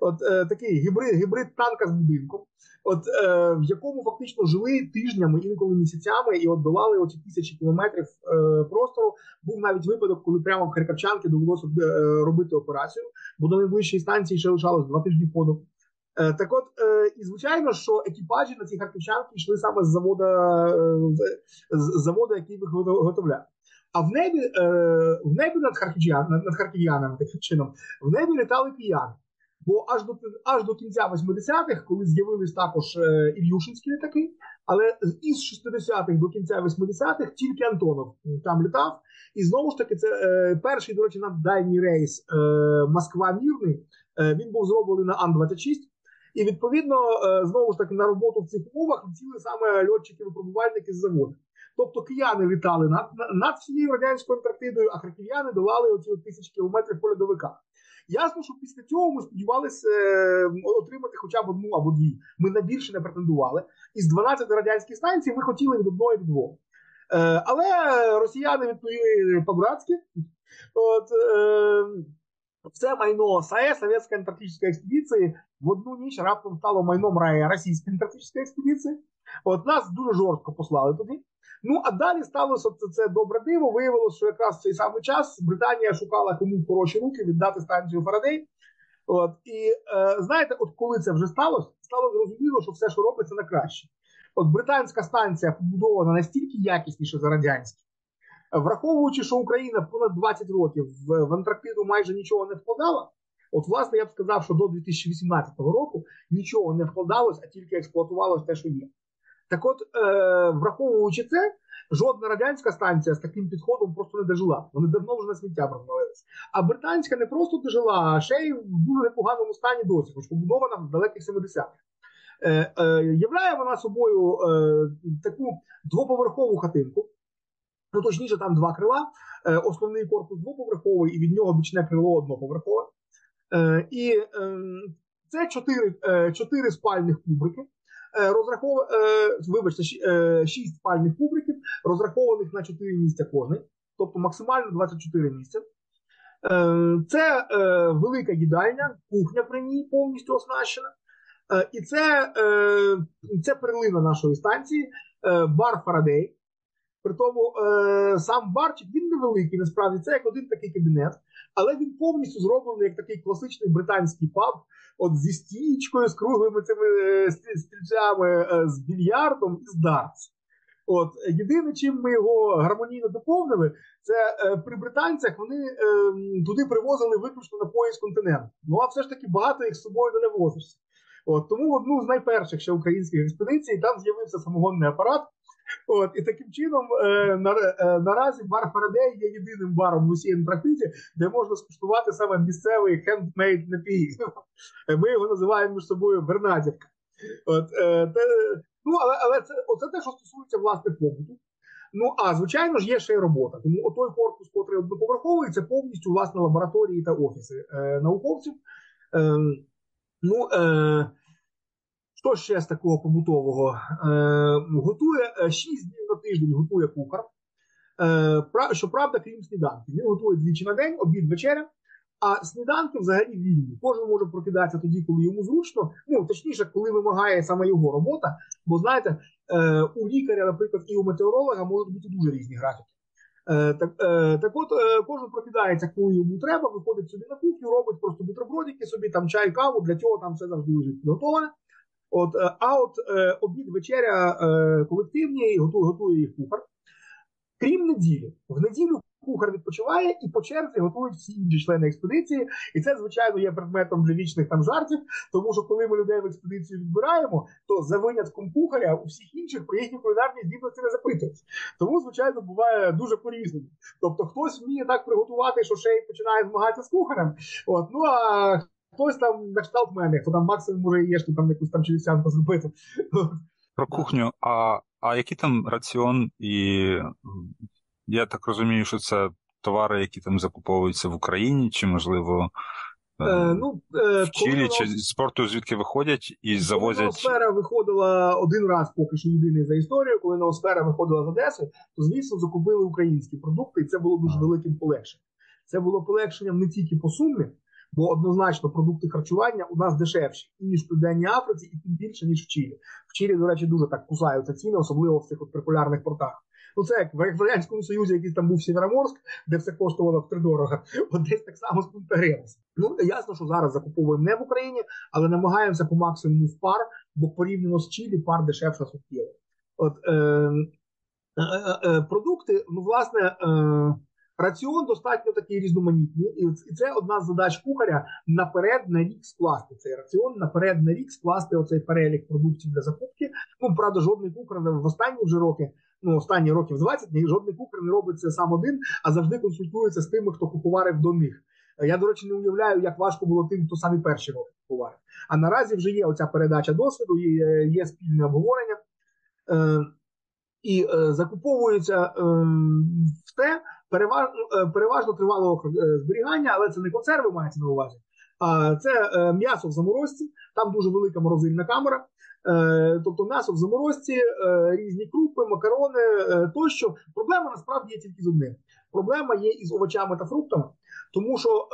От е, такий гібрид гібрид танка з будинком, от е, в якому фактично жили тижнями, інколи місяцями, і от долали оці тисячі кілометрів е, простору. Був навіть випадок, коли прямо в Харківчанки довелося е, робити операцію, бо до найближчої станції ще лишалось два тижні ходу. Е, так, от е, і звичайно, що екіпажі на цій харківчанки йшли саме з завода, з заводу, який їх виготовляв. А в небі в небі над харків'янами, таким чином в небі літали кияни. Бо аж до аж до кінця 80-х, коли з'явились також е, Ільюшинські літаки, але із 60-х до кінця 80-х тільки Антонов там літав. І знову ж таки, це е, перший, до речі, наддальній рейс е, Москва-Мірний. Е, він був зроблений на Ан-26. І відповідно, е, знову ж таки, на роботу в цих умовах летіли саме льотчики-випробувальники з заводу. Тобто кияни літали над над всією радянською Антарктидою, а харків'яни долали оці тисячі кілометрів по льодовиках. Ясно, що після цього ми сподівалися е, отримати хоча б одну або дві. Ми на більше не претендували. Із 12 радянських станцій ми хотіли від одної від двох. Е, але росіяни відповіли по-братськи. От, е, все майно САЕ, Совєтської антарктичної експедиції, в одну ніч раптом стало майном рая Російської антарктичної експедиції. От нас дуже жорстко послали туди. Ну а далі сталося це, це добре диво. Виявилося, що якраз в цей самий час Британія шукала кому хороші руки віддати станцію Фарадей. От і е, знаєте, от коли це вже сталося, стало зрозуміло, що все, що робиться, на краще. От британська станція побудована настільки якісніше за радянські, враховуючи, що Україна понад 20 років в, в Антарктиду майже нічого не вкладала. От, власне, я б сказав, що до 2018 року нічого не вкладалось, а тільки експлуатувалось те, що є. Так от, е, враховуючи це, жодна радянська станція з таким підходом просто не дожила. Вони давно вже на сміття розвалилися. А британська не просто дожила, а ще й в дуже непоганому стані досі, хоч побудована в далеких 70-х. Е, е, Являє вона собою таку двоповерхову хатинку. Ну, точніше, там два крила. Основний корпус двоповерховий, і від нього бічне крило одноповерхове. І е, це чотири, чотири спальних кубрики. Е, розрахов... Е, вибачте, 6 е, спальних кубриків, розрахованих на 4 місця кожний, тобто максимально 24 місця. Це велика їдальня, кухня при ній повністю оснащена. І це це перлина нашої станції, бар Фарадей. При тому сам барчик він невеликий, насправді це як один такий кабінет, але він повністю зроблений як такий класичний британський паб от зі стічкою, з круглими цими е, стрільцями, е, з більярдом і з дартс. От єдине, чим ми його гармонійно доповнили, це е, при британцях вони е, туди привозили виключно на поїзд континент. Ну а все ж таки багато їх з собою не возишся. От тому в одну з найперших ще українських експедицій там з'явився самогонний апарат, От, І таким чином е, на, е, наразі бар Фарадей є єдиним баром в усій Антарктиді, де можна скуштувати саме місцевий хендмейд напій. Ми його називаємо між собою Бернадівка. От, е, те, ну, Але але це оце те, що стосується власне побуту. Ну, а звичайно ж, є ще й робота. Тому отой корпус, котрий одноповерховий, це повністю власне лабораторії та офіси е, науковців. Е, ну, е, що ще з такого побутового? Е, Готує 6 е, днів на тиждень готує кухар. Е, Щоправда, крім сніданків. Він готує двічі на день, обід вечеря. А сніданки взагалі вільні. Кожен може прокидатися тоді, коли йому зручно. Ну точніше, коли вимагає саме його робота. Бо знаєте, е, у лікаря, наприклад, і у метеоролога можуть бути дуже різні графіки. Е, так е, так от е, кожен прокидається, коли йому треба, виходить собі на кухню, робить просто бутербродики, собі там чай, каву, для цього там все завжди лежить підготовлене. От, е, А от е, обід вечеря е, колективні, готує, готує їх кухар. Крім неділі, в неділю кухар відпочиває і по черзі готують всі інші члени експедиції. І це, звичайно, є предметом для вічних там жартів. Тому що коли ми людей в експедицію відбираємо, то за винятком кухаря у всіх інших про їхні кулінарні здібності не запитують. Тому, звичайно, буває дуже по-різному. Тобто, хтось вміє так приготувати, що ще й починає змагатися з кухарем. От ну а хтось там на кшталт мене, хто там максимум може є, що там якусь там челюстянку зробити. Про кухню. А а який там раціон, і я так розумію, що це товари, які там закуповуються в Україні, чи, можливо, е, ну, е, в Чилі, чи з порту звідки виходять і завозять. Ноосфера виходила один раз, поки що єдиний за історію. Коли Ноосфера виходила з Одеси, то звісно закупили українські продукти, і це було дуже великим полегшенням. Це було полегшенням не тільки по сумі, бо однозначно продукти харчування у нас дешевші ніж в Південній Африці, і тим більше ніж в Чилі. В Чилі, до речі, дуже так кусаються ціни, особливо в цих от популярних портах. Ну, це як в Радянському Союзі, який там був Сєвєроморськ, де все коштувало втридорога. От десь так само з Пунтагрес. Ну ясно, що зараз закуповуємо не в Україні, але намагаємося по максимуму в пар, бо порівняно з Чилі пар дешевша суттєво. От е, е, е, продукти, ну власне. Е, Раціон достатньо такий різноманітний, і це одна з задач кухаря наперед на рік скласти цей раціон, наперед на рік скласти оцей перелік продуктів для закупки. Ну правда, жодний кухар в останні вже роки, ну останні років 20, жодний кухар не робить це сам один, а завжди консультується з тими, хто куховарив до них. Я, до речі, не уявляю, як важко було тим, хто самі перші роки куховарив. А наразі вже є оця передача досвіду, є, є спільне обговорення. І е, закуповується е, в те переважно е, переважно тривалого зберігання, але це не консерви мається на увазі. А це м'ясо в заморозці, там дуже велика морозильна камера. Тобто м'ясо в заморозці, різні крупи, макарони тощо. Проблема насправді є тільки з одним. Проблема є із овочами та фруктами, тому що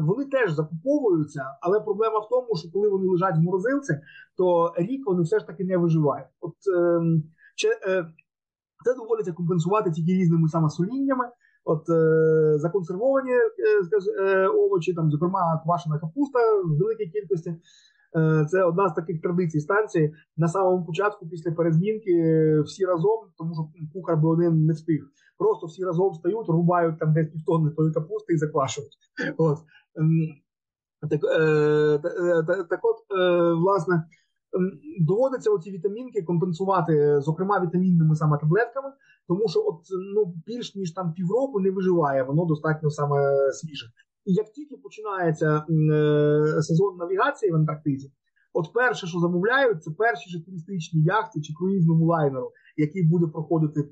вони теж закуповуються, але проблема в тому, що коли вони лежать в морозилці, то рік вони все ж таки не виживають. От е, чи, це доводиться компенсувати тільки різними саме соліннями. От е, законсервовані е, е, овочі, там, зокрема, квашена капуста в великій кількості. Е, це одна з таких традицій станції. На самому початку, після перезмінки, всі разом, тому що кухар би один не встиг. Просто всі разом стають, рубають там десь півтонни тої капусти і заквашують. От. Ем, так, е, так, так от, е, власне, доводиться оці вітамінки компенсувати, зокрема, вітамінними саме таблетками, тому що от ну більш ніж там півроку не виживає, воно достатньо саме свіже. І як тільки починається е, сезон навігації в Антарктиді, от перше, що замовляють, це перші ж туристичні яхти чи круїзному лайнеру, який буде проходити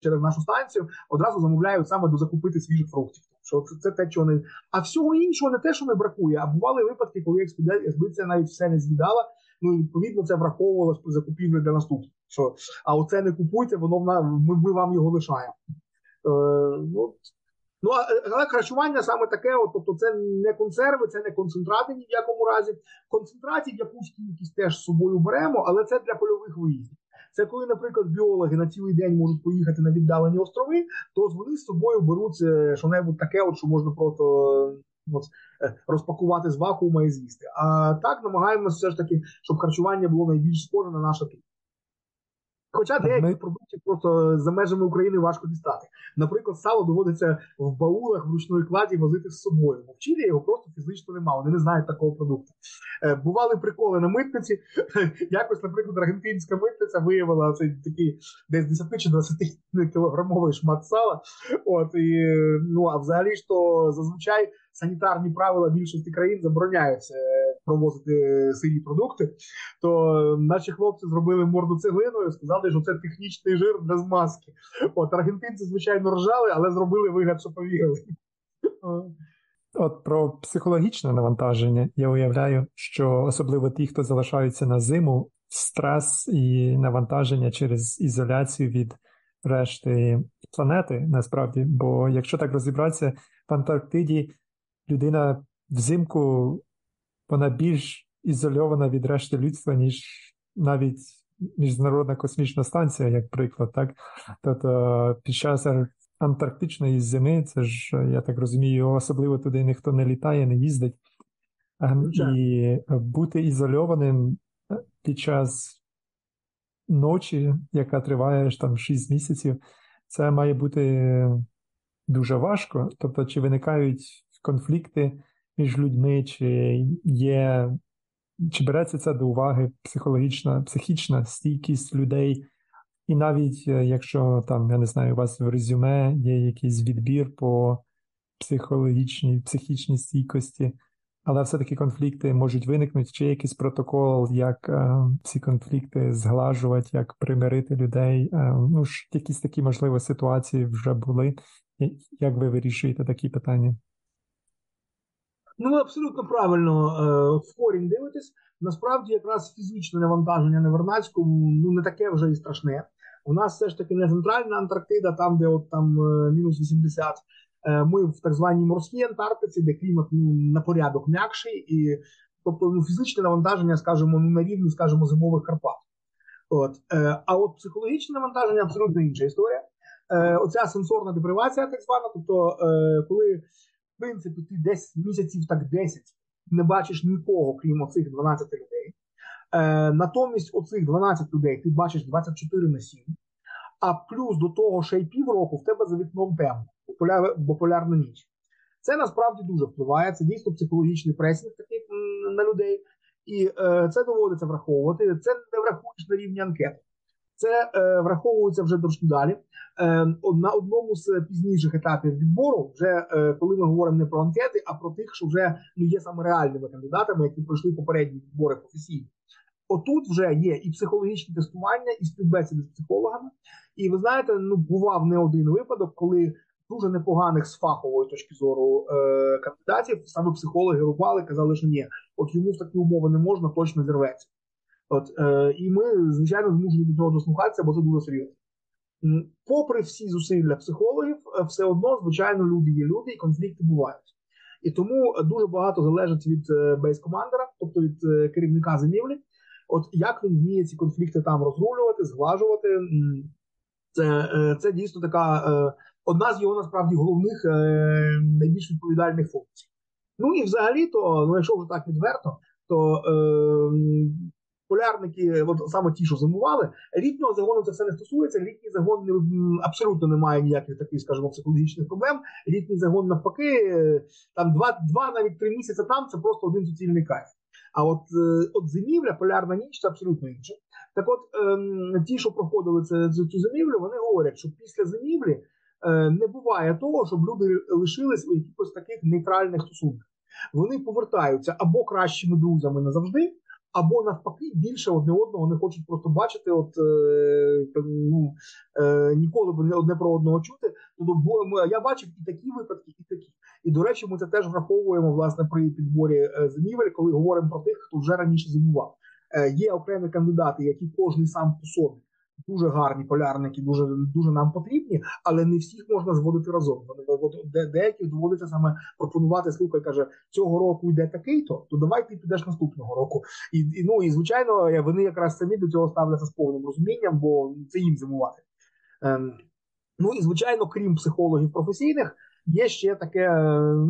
через нашу станцію, одразу замовляють саме до закупити свіжих фруктів. Що це, це те, чого не а всього іншого не те, що не бракує, а бували випадки, коли експедиція навіть все не з'їдала. Ну відповідно це враховувалось при закупівлі для наступних. Що а оце не купуйте, воно ми, ми вам його лишаємо. Е, ну, Ну, але харчування саме таке, от, тобто це не консерви, це не концентрати ні в якому разі. Концентратів якусь кількість теж з собою беремо, але це для польових виїздів. Це коли, наприклад, біологи на цілий день можуть поїхати на віддалені острови, то вони з собою беруть е, що небудь таке, от, що можна просто розпакувати з вакуума і з'їсти. А так намагаємося все ж таки, щоб харчування було найбільш схоже на наше тут. Хоча деякі ми... продуктів просто за межами України важко дістати. Наприклад, сало доводиться в баулах в ручної кладі возити з собою. Бо в Чилі його просто фізично немає, вони не знають такого продукту. Е, бували приколи на митниці. Якось, наприклад, аргентинська митниця виявила цей такий десь 10 чи 20 кілограмовий шмат сала. От і ну а взагалі ж то зазвичай санітарні правила більшості країн забороняються провозити сирі продукти, то наші хлопці зробили морду цеглиною, сказали, що це технічний жир для змазки. От аргентинці, звичайно, ржали, але зробили вигляд, що повірили. От про психологічне навантаження я уявляю, що особливо ті, хто залишаються на зиму, стрес і навантаження через ізоляцію від решти планети, насправді. Бо якщо так розібратися, в Антарктиді людина взимку вона більш ізольована від решти людства, ніж навіть Міжнародна космічна станція, як приклад, так? Тобто під час Антарктичної зими, це ж, я так розумію, особливо туди ніхто не літає, не їздить. І бути ізольованим під час ночі, яка триває там 6 місяців, це має бути дуже важко? Тобто, чи виникають конфлікти між людьми, чи є, чи береться це до уваги психологічна, психічна стійкість людей? І навіть е, якщо там, я не знаю, у вас в резюме є якийсь відбір по психологічній, психічній стійкості, але все-таки конфлікти можуть виникнути, чи якийсь протокол, як е, ці конфлікти зглажувати, як примирити людей. Е, ну ж якісь такі можливо ситуації вже були. Як ви вирішуєте такі питання? Ну, ви абсолютно правильно е, в корінь дивитесь. Насправді, якраз фізичне навантаження на Вернадському ну не таке вже і страшне. У нас все ж таки не центральна Антарктида, там, де от там е, мінус 80. Е, ми в так званій морській Антарктиці, де клімат ну, на порядок м'якший, і тобто ну, фізичне навантаження, скажімо, ну, на рівні, скажімо, зимових Карпат. От. Е, а от психологічне навантаження абсолютно інша історія. Е, Оця сенсорна депривація, так звана, тобто, е, коли принципі ти десь місяців так 10 не бачиш нікого, крім оцих 12 людей. Е, Натомість оцих 12 людей ти бачиш 24 на 7, а плюс до того ще й півроку в тебе за вікном темно, бо полярна ніч. Це насправді дуже впливає. Це дійсно психологічний пресінг такий на людей, і е, це доводиться враховувати. Це не врахуєш на рівні анкети. Це е, враховується вже трошки далі. Е, на одному з пізніших етапів відбору, вже е, коли ми говоримо не про анкети, а про тих, що вже ну, є саме реальними кандидатами, які пройшли попередні відбори професійні. Отут вже є і психологічні тестування, і співбесіди з психологами. І ви знаєте, ну бував не один випадок, коли дуже непоганих з фахової точки зору е, кандидатів саме психологи рубали, казали, що ні, от йому в такі умови не можна, точно зірветься. От, е, І ми, звичайно, змушені до цього дослухатися, бо це дуже серйозно. Попри всі зусилля психологів, е, все одно, звичайно, люди є люди, і конфлікти бувають. І тому дуже багато залежить від е, бейс-командера, тобто від е, керівника зимівлі. От як він вміє ці конфлікти там розрулювати, зглажувати, це це дійсно така одна з його насправді головних найбільш відповідальних функцій. Ну і взагалі, то ну якщо вже так відверто, то полярники, от саме ті, що зимували, літнього загону це все не стосується. Літній загон абсолютно не має ніяких таких, скажімо, психологічних проблем. Літній загон навпаки, там два, два навіть три місяці там це просто один суцільний кайф. А от е, от зимівля, полярна ніч це абсолютно інше. Так, от ем, ті, що проходили це цю зимівлю, вони говорять, що після зимівлі е, не буває того, щоб люди лишились у якихось таких нейтральних стосунках. Вони повертаються або кращими друзями назавжди або навпаки більше одне одного не хочуть просто бачити, от е, ну, е, ніколи одне про одного чути. Тобто я бачив і такі випадки, і такі. І до речі, ми це теж враховуємо власне при підборі е, зимівель, коли говоримо про тих, хто вже раніше зимував. Є окремі кандидати, які кожен сам по собі дуже гарні полярники, дуже дуже нам потрібні, але не всіх можна зводити разом. Вони деякі доводиться саме пропонувати. Слухай, каже, цього року йде такий-то, то давай ти підеш наступного року. І, і ну і звичайно, вони якраз самі до цього ставляться з повним розумінням, бо це їм зимувати. Ем, Ну і звичайно, крім психологів професійних. Є ще таке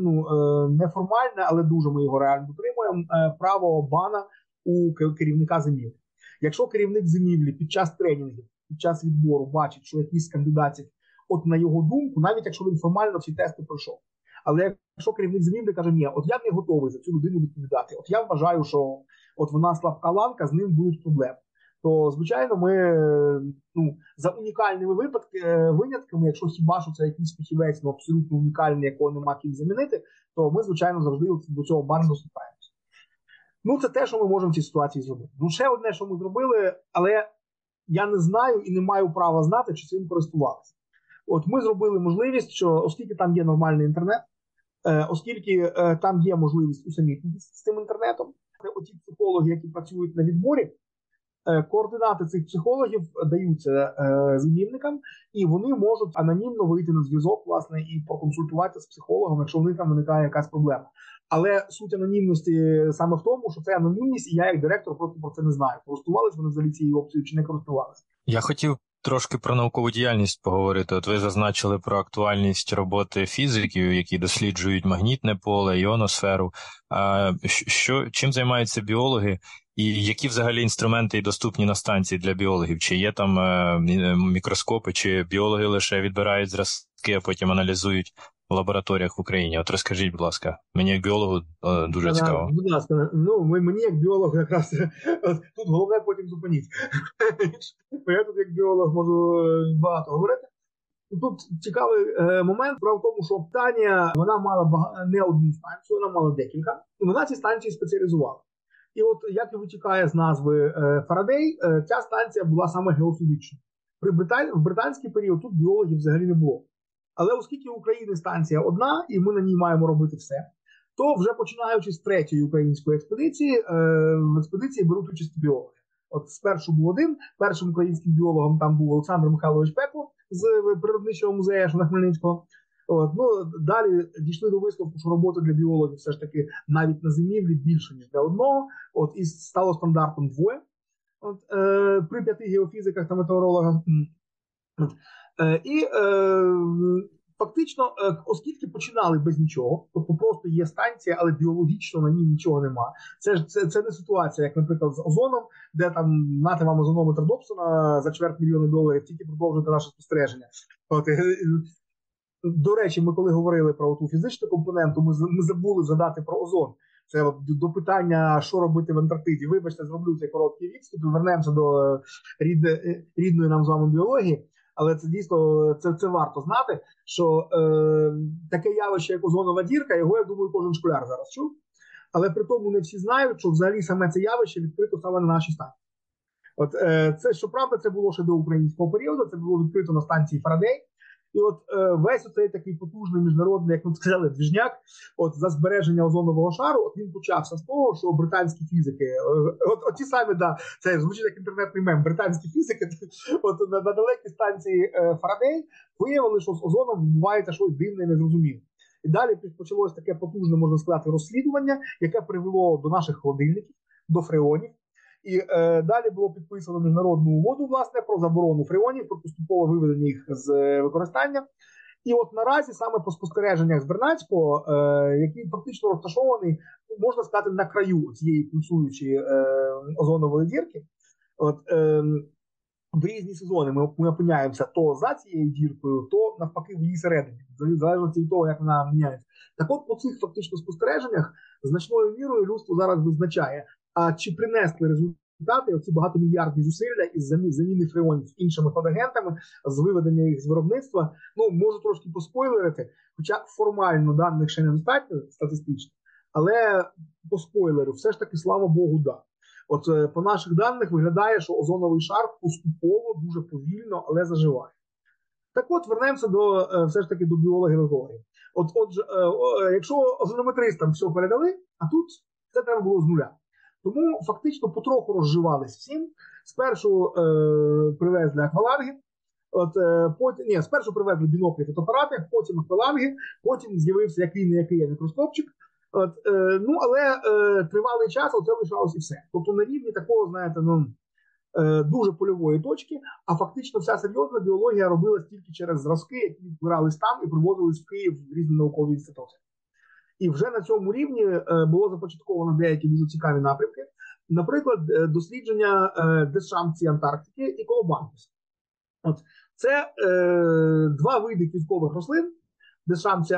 ну е, неформальне, але дуже ми його реально дотримуємо. Е, право бана у керівника зимівлі. Якщо керівник зимівлі під час тренінгів, під час відбору бачить, що якийсь кандидатів, от на його думку, навіть якщо він формально ці тести пройшов. Але якщо керівник зимівлі каже, ні, от я не готовий за цю людину відповідати, от я вважаю, що от вона слабка ланка, з ним будуть проблеми. То, звичайно, ми ну, за унікальними випадки, е, винятками, якщо хіба що це якийсь фахівець ну, абсолютно унікальний, якого нема ким замінити, то ми, звичайно, завжди до цього барно доступаємо. Ну, це те, що ми можемо в цій ситуації зробити. Ну, ще одне, що ми зробили, але я не знаю і не маю права знати, чи цим користувалися. От ми зробили можливість, що оскільки там є нормальний інтернет, е, оскільки е, там є можливість усамітнитися з цим інтернетом, оті психологи, які працюють на відборі, е, координати цих психологів даються змінникам, і вони можуть анонімно вийти на зв'язок, власне, і проконсультуватися з психологом, якщо в них там виникає якась проблема. Але суть анонімності саме в тому, що це анонімність, і я, як директор, просто про це не знаю. Користувалися вони взагалі цією опцією чи не користувалися. Я хотів трошки про наукову діяльність поговорити. От ви зазначили про актуальність роботи фізиків, які досліджують магнітне поле, іоносферу. А що чим займаються біологи, І які взагалі інструменти доступні на станції для біологів? Чи є там е, мікроскопи, чи біологи лише відбирають зразки, а потім аналізують лабораторіях в Україні? От розкажіть, будь ласка, мені як біологу е, дуже цікаво. Будь ласка, ну мені як біолог якраз тут головне потім зупиніть. Я тут як біолог можу е, багато говорити. Тут цікавий е, момент. Справа в тому, що Таня вона мала бага... не одну станцію, вона мала декілька, і вона ці станції спеціалізувала. І от як і витікає з назви е, Фарадей, е, ця станція була саме геофізична. При Британ... в британський період тут біологів взагалі не було. Але оскільки в Україні станція одна, і ми на ній маємо робити все, то вже починаючи з третьої української експедиції, е, в експедиції беруть участь біологи. От спершу був один, першим українським біологом там був Олександр Михайлович Пекло з природничого музею на Хмельницького. От, ну, Далі дійшли до висновку, що роботи для біологів все ж таки навіть на зимівлі більше, ніж для одного. От, І стало стандартом двоє. От, е, При п'яти геофізиках та метеорологах. І е, фактично, е, оскільки починали без нічого, тобто просто є станція, але біологічно на ній нічого нема. Це ж це, це не ситуація, як, наприклад, з озоном, де там нати вам озонометр Добсона за чверть мільйона доларів, тільки продовжуєте наше спостереження. От, до речі, ми коли говорили про ту фізичну компоненту, ми ми забули згадати про озон. Це до питання, що робити в Антарктиді. Вибачте, зроблю цей короткий відступ. Вернемося до рідне, рідної нам з вами біології. Але це дійсно це це варто знати, що е, таке явище, як озонова дірка, його я думаю, кожен школяр зараз чув. Але при тому не всі знають, що взагалі саме це явище відкрито саме на нашій станції. От е, це щоправда, це було ще до українського періоду. Це було відкрито на станції Фарадей. І от е, весь оцей такий потужний міжнародний, як ми сказали, двіжняк, от за збереження озонового шару, от він почався з того, що британські фізики, е, от, от ті самі, да, це звучить як інтернетний мем, британські фізики, от на, на далекій станції е, Фарадей виявили, що з озоном відбувається щось дивне і незрозуміле. І далі почалось таке потужне, можна сказати, розслідування, яке привело до наших холодильників, до фреонів. І е, далі було підписано міжнародну угоду власне про заборону фреонів, про поступове виведення їх з е, використання. І от наразі саме по спостереженнях з Бернацького, е, який практично розташований, можна сказати, на краю цієї пульсуючої е, озонової дірки. От е, в різні сезони ми, ми опиняємося то за цією діркою, то навпаки в її середині, в залежності від того, як вона міняється. Так, от по цих фактично спостереженнях значною мірою людство зараз визначає, а чи принесли результати оці багатомільярдні зусилля із заміни фреонів іншими подагентами, з виведення їх з виробництва? Ну можу трошки поспойлерити, хоча формально даних ще не достатньо статистично, але по спойлеру, все ж таки, слава Богу, да. От е, по наших даних виглядає, що озоновий шар поступово дуже повільно, але заживає. Так от вернемося до е, все ж таки до біологів екологів. От, отже, е, якщо озонометристам все передали, а тут це треба було з нуля. Тому фактично потроху розживались всім. Спершу е, привезли акваланги, от е, потім ні, спершу привезли біноклі фотоапарати, потім акваланги, потім з'явився який не який мікроскопчик. От, е, Ну але е, тривалий час це лишалось і все. Тобто на рівні такого, знаєте, ну е, дуже польової точки, а фактично вся серйозна біологія робилась тільки через зразки, які відбирались там і привозились в Київ в різні наукові інститути. І вже на цьому рівні е, було започатковано деякі дуже цікаві напрямки. Наприклад, е, дослідження е, дешамці Антарктики і колобантус. От це е, два види квіткових рослин: дешамці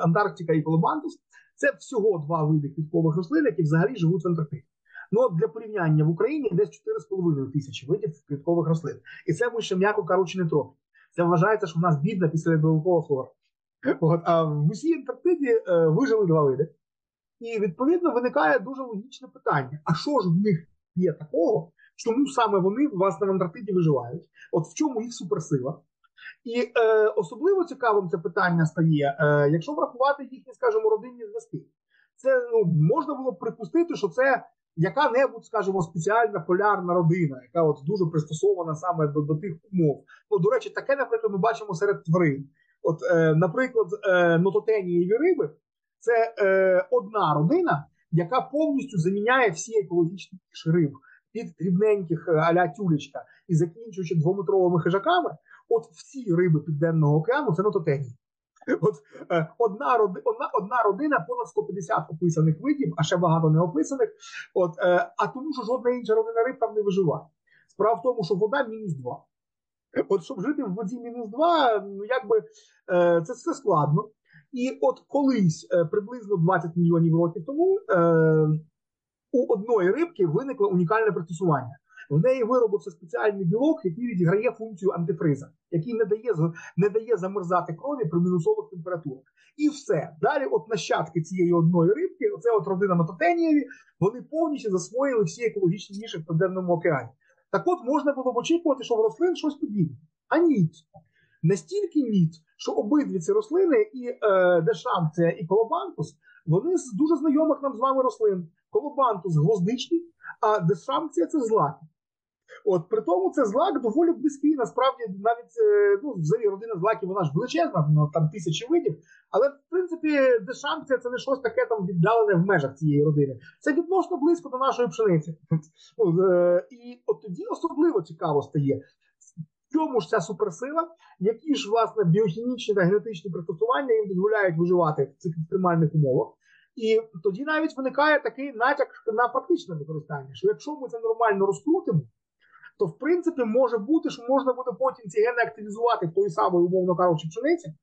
Антарктика і колобантус. Це всього два види квіткових рослин, які взагалі живуть в Антарктиді. Ну, для порівняння в Україні десь 4,5 тисячі видів квіткових рослин. І це ми ще, м'яко кажучи, не трохи. Це вважається, що в нас бідна після флора. От, А в усій Антарктиді е, вижили два види. І відповідно виникає дуже логічне питання: а що ж в них є такого, чому саме вони власне в Антарктиді виживають? От в чому їх суперсила? І е, особливо цікавим це питання стає, е, якщо врахувати їхні, скажімо, родинні зв'язки. Це ну, можна було б припустити, що це яка-небудь, скажімо, спеціальна полярна родина, яка от дуже пристосована саме до до тих умов. Ну, до речі, таке, наприклад, ми бачимо серед тварин. От, е, наприклад, е, нототенієві риби це е, одна родина, яка повністю заміняє всі екологічні риб від дрібненьких е, аля тюлечка і закінчуючи двометровими хижаками. От всі риби Південного океану це нототенії. От е, одна роди, одна, одна родина, понад 150 описаних видів, а ще багато не описаних. От, е, а тому, що жодна інша родина риб там не виживає. Справа в тому, що вода мінус 2. От щоб жити в воді мінус 2, ну якби е, це все складно. І от колись, е, приблизно 20 мільйонів років тому, е, у одної рибки виникло унікальне пристосування. В неї виробився спеціальний білок, який відіграє функцію антифриза, який не дає не дає замерзати крові при мінусових температурах. І все. Далі, от нащадки цієї одної рибки, оце от родина Матотенієві, вони повністю засвоїли всі екологічні ніші в Південному океані. Так от можна було б очікувати, що в рослин щось подібне. А ні. Настільки ніт, що обидві ці рослини, і е, дешамція, і колобантус, вони з дуже знайомих нам з вами рослин. Колобантус гвоздичний, а дешамція це злаки. От при тому це злак доволі близький. Насправді, навіть е, ну, взагалі родина злаків, вона ж величезна, ну, там тисячі видів. Але в принципі, дешамція це не щось таке там віддалене в межах цієї родини. Це відносно близько до нашої пшениці. Ну, е, І от тоді особливо цікаво стає. Чому ж ця суперсила, які ж власне біохімічні та генетичні пристосування їм дозволяють виживати в цих екстремальних умовах. І тоді навіть виникає такий натяк на практичне використання, що якщо ми це нормально розкрутимо, то в принципі може бути, що можна буде потім ці гени активізувати в той самий, умовно кажучи, пшениці,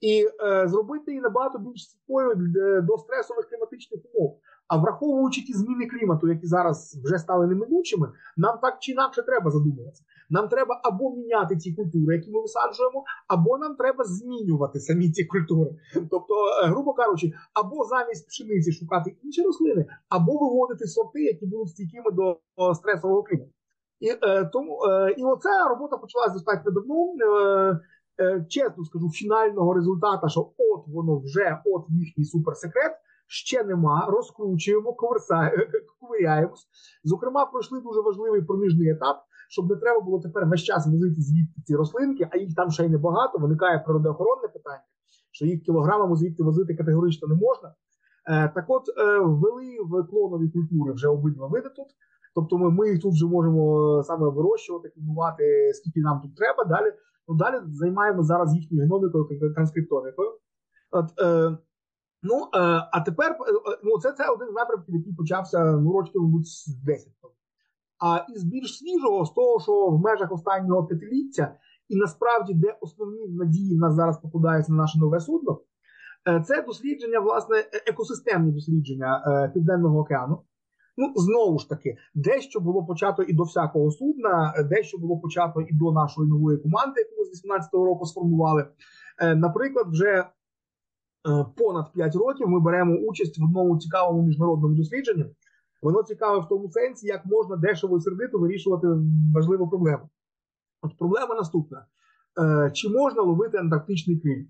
і е, зробити її набагато більш стійкою до стресових кліматичних умов. А враховуючи ті зміни клімату, які зараз вже стали неминучими, нам так чи інакше треба задумуватися. Нам треба або міняти ці культури, які ми висаджуємо, або нам треба змінювати самі ці культури. Тобто, е, грубо кажучи, або замість пшениці шукати інші рослини, або виводити сорти, які будуть стійкими до стресового клімату. І е, тому е, і оця робота почалася достатньо давно. Е, е, чесно скажу, фінального результату, що от воно вже, от їхній суперсекрет, ще нема. Розкручуємо, ковиряємось. Зокрема, пройшли дуже важливий проміжний етап, щоб не треба було тепер весь час возити звідти ці рослинки, а їх там ще й небагато. Виникає природоохоронне питання, що їх кілограмами звідти возити категорично не можна. Е, так, от е, ввели в клонові культури вже обидва види тут. Тобто ми ми їх тут вже можемо саме вирощувати, клімувати, скільки нам тут треба. Далі ну, далі займаємося зараз їхньою геномікою, транскриптомікою. От, е, Ну, е, а тепер е, ну, це це один з напрямків, який почався ну, років, мабуть, з 10 тому. А із більш свіжого, з того, що в межах останнього п'ятиліття, і насправді, де основні надії в нас зараз покладаються на наше нове судно, е, це дослідження, власне, екосистемні дослідження Південного океану. Ну, знову ж таки, дещо було почато і до всякого судна, дещо було почато і до нашої нової команди, яку ми з 18-го року сформували. Е, наприклад, вже е, понад 5 років ми беремо участь в одному цікавому міжнародному дослідженні. Воно цікаве в тому сенсі, як можна дешево і сердито вирішувати важливу проблему. От проблема наступна: е, чи можна ловити антарктичний криль?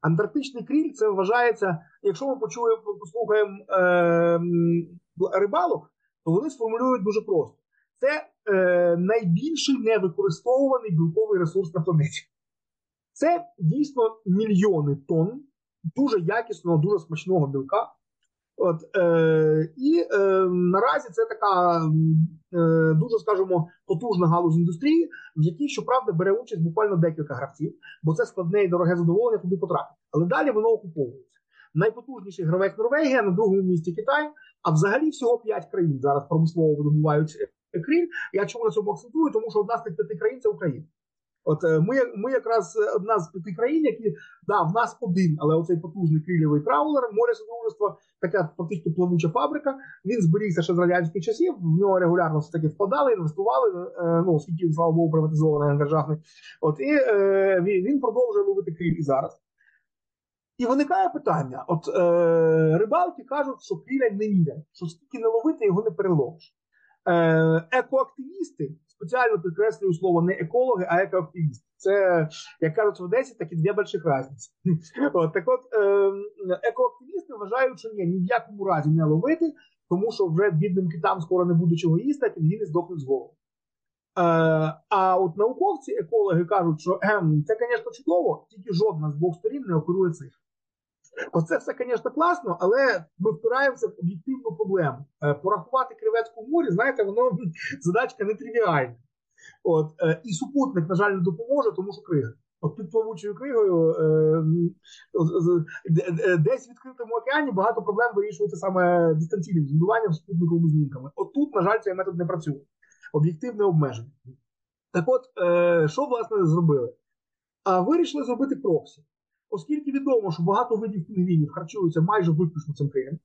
Антарктичний криль це вважається, якщо ми почуємо, послухаємо рибалок, то вони сформулюють дуже просто: це е, найбільший невикористовуваний білковий ресурс на планеті. Це дійсно мільйони тонн дуже якісного, дуже смачного білка. От, е, І е, наразі це така е, дуже, скажімо, потужна галузь індустрії, в якій, щоправда, бере участь буквально декілька гравців, бо це складне і дороге задоволення туди потрапити. Але далі воно окуповується. Найпотужніший гравець Норвегія на другому місці Китай, а взагалі всього п'ять країн зараз промислово видобувають кріль. Я чому на цьому акцентую? Тому що одна з тих п'яти країн це Україна. От е, ми ми якраз одна з п'яти країн, які да, в нас один, але оцей потужний крильовий траулер, море содружество, така фактично плавуча фабрика. Він зберігся ще з радянських часів. В нього регулярно все таки вкладали, інвестували. Е, ну оскільки слава Богу, приватизований державний. От і е, він продовжує ловити криль і зараз. І виникає питання: от е, рибалки кажуть, що кріля не мірять, що скільки не ловити, його не переловиш. Е, Екоактивісти спеціально підкреслюю слово не екологи, а екоактивісти. Це, як кажуть в Одесі, такі дві больших різниці. От, Так от е, екоактивісти вважають, що ні, ні в якому разі не ловити, тому що вже бідним китам скоро не буде чого їсти, а пінгвіни здохнуть з голоду. Е, а от науковці, екологи кажуть, що ем, це, звісно, чудово, тільки жодна з двох сторін не оперує цифр. Оце все, звісно, класно, але ми впираємося в об'єктивну проблему. Е, порахувати креветку в морі, знаєте, воно задачка нетривіальна. От, е, І супутник, на жаль, не допоможе, тому що крига. От під плавучою кригою десь в відкритому океані багато проблем вирішується саме дистанційним збудуванням спутниковими знімками. От тут, на жаль, цей метод не працює. Об'єктивне обмеження. Так от, що власне зробили? А вирішили зробити проксі. Оскільки відомо, що багато видів пінгвінів харчуються майже виключно цим кригом,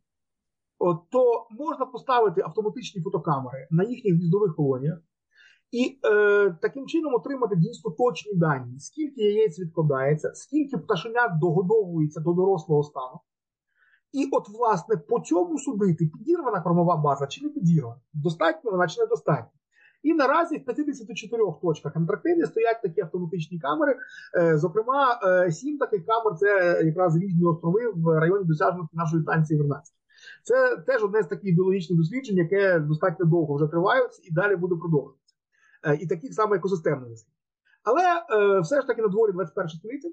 то можна поставити автоматичні фотокамери на їхніх гніздових колоніях і е, таким чином отримати дійсно точні дані, скільки яєць відкладається, скільки пташенят догодовується до дорослого стану. І от, власне, по цьому судити, підірвана кормова база чи не підірвана, достатньо вона чи недостатньо. І наразі в 54 точках Антарктиди стоять такі автоматичні камери. Е, зокрема, е, сім таких камер це якраз різні острови в районі досяжності нашої станції Вернадській. Це теж одне з таких біологічних досліджень, яке достатньо довго вже тривається і далі буде продовжуватися. Е, і таких саме екосистемних досліджень. Але все ж таки на дворі 21 століття.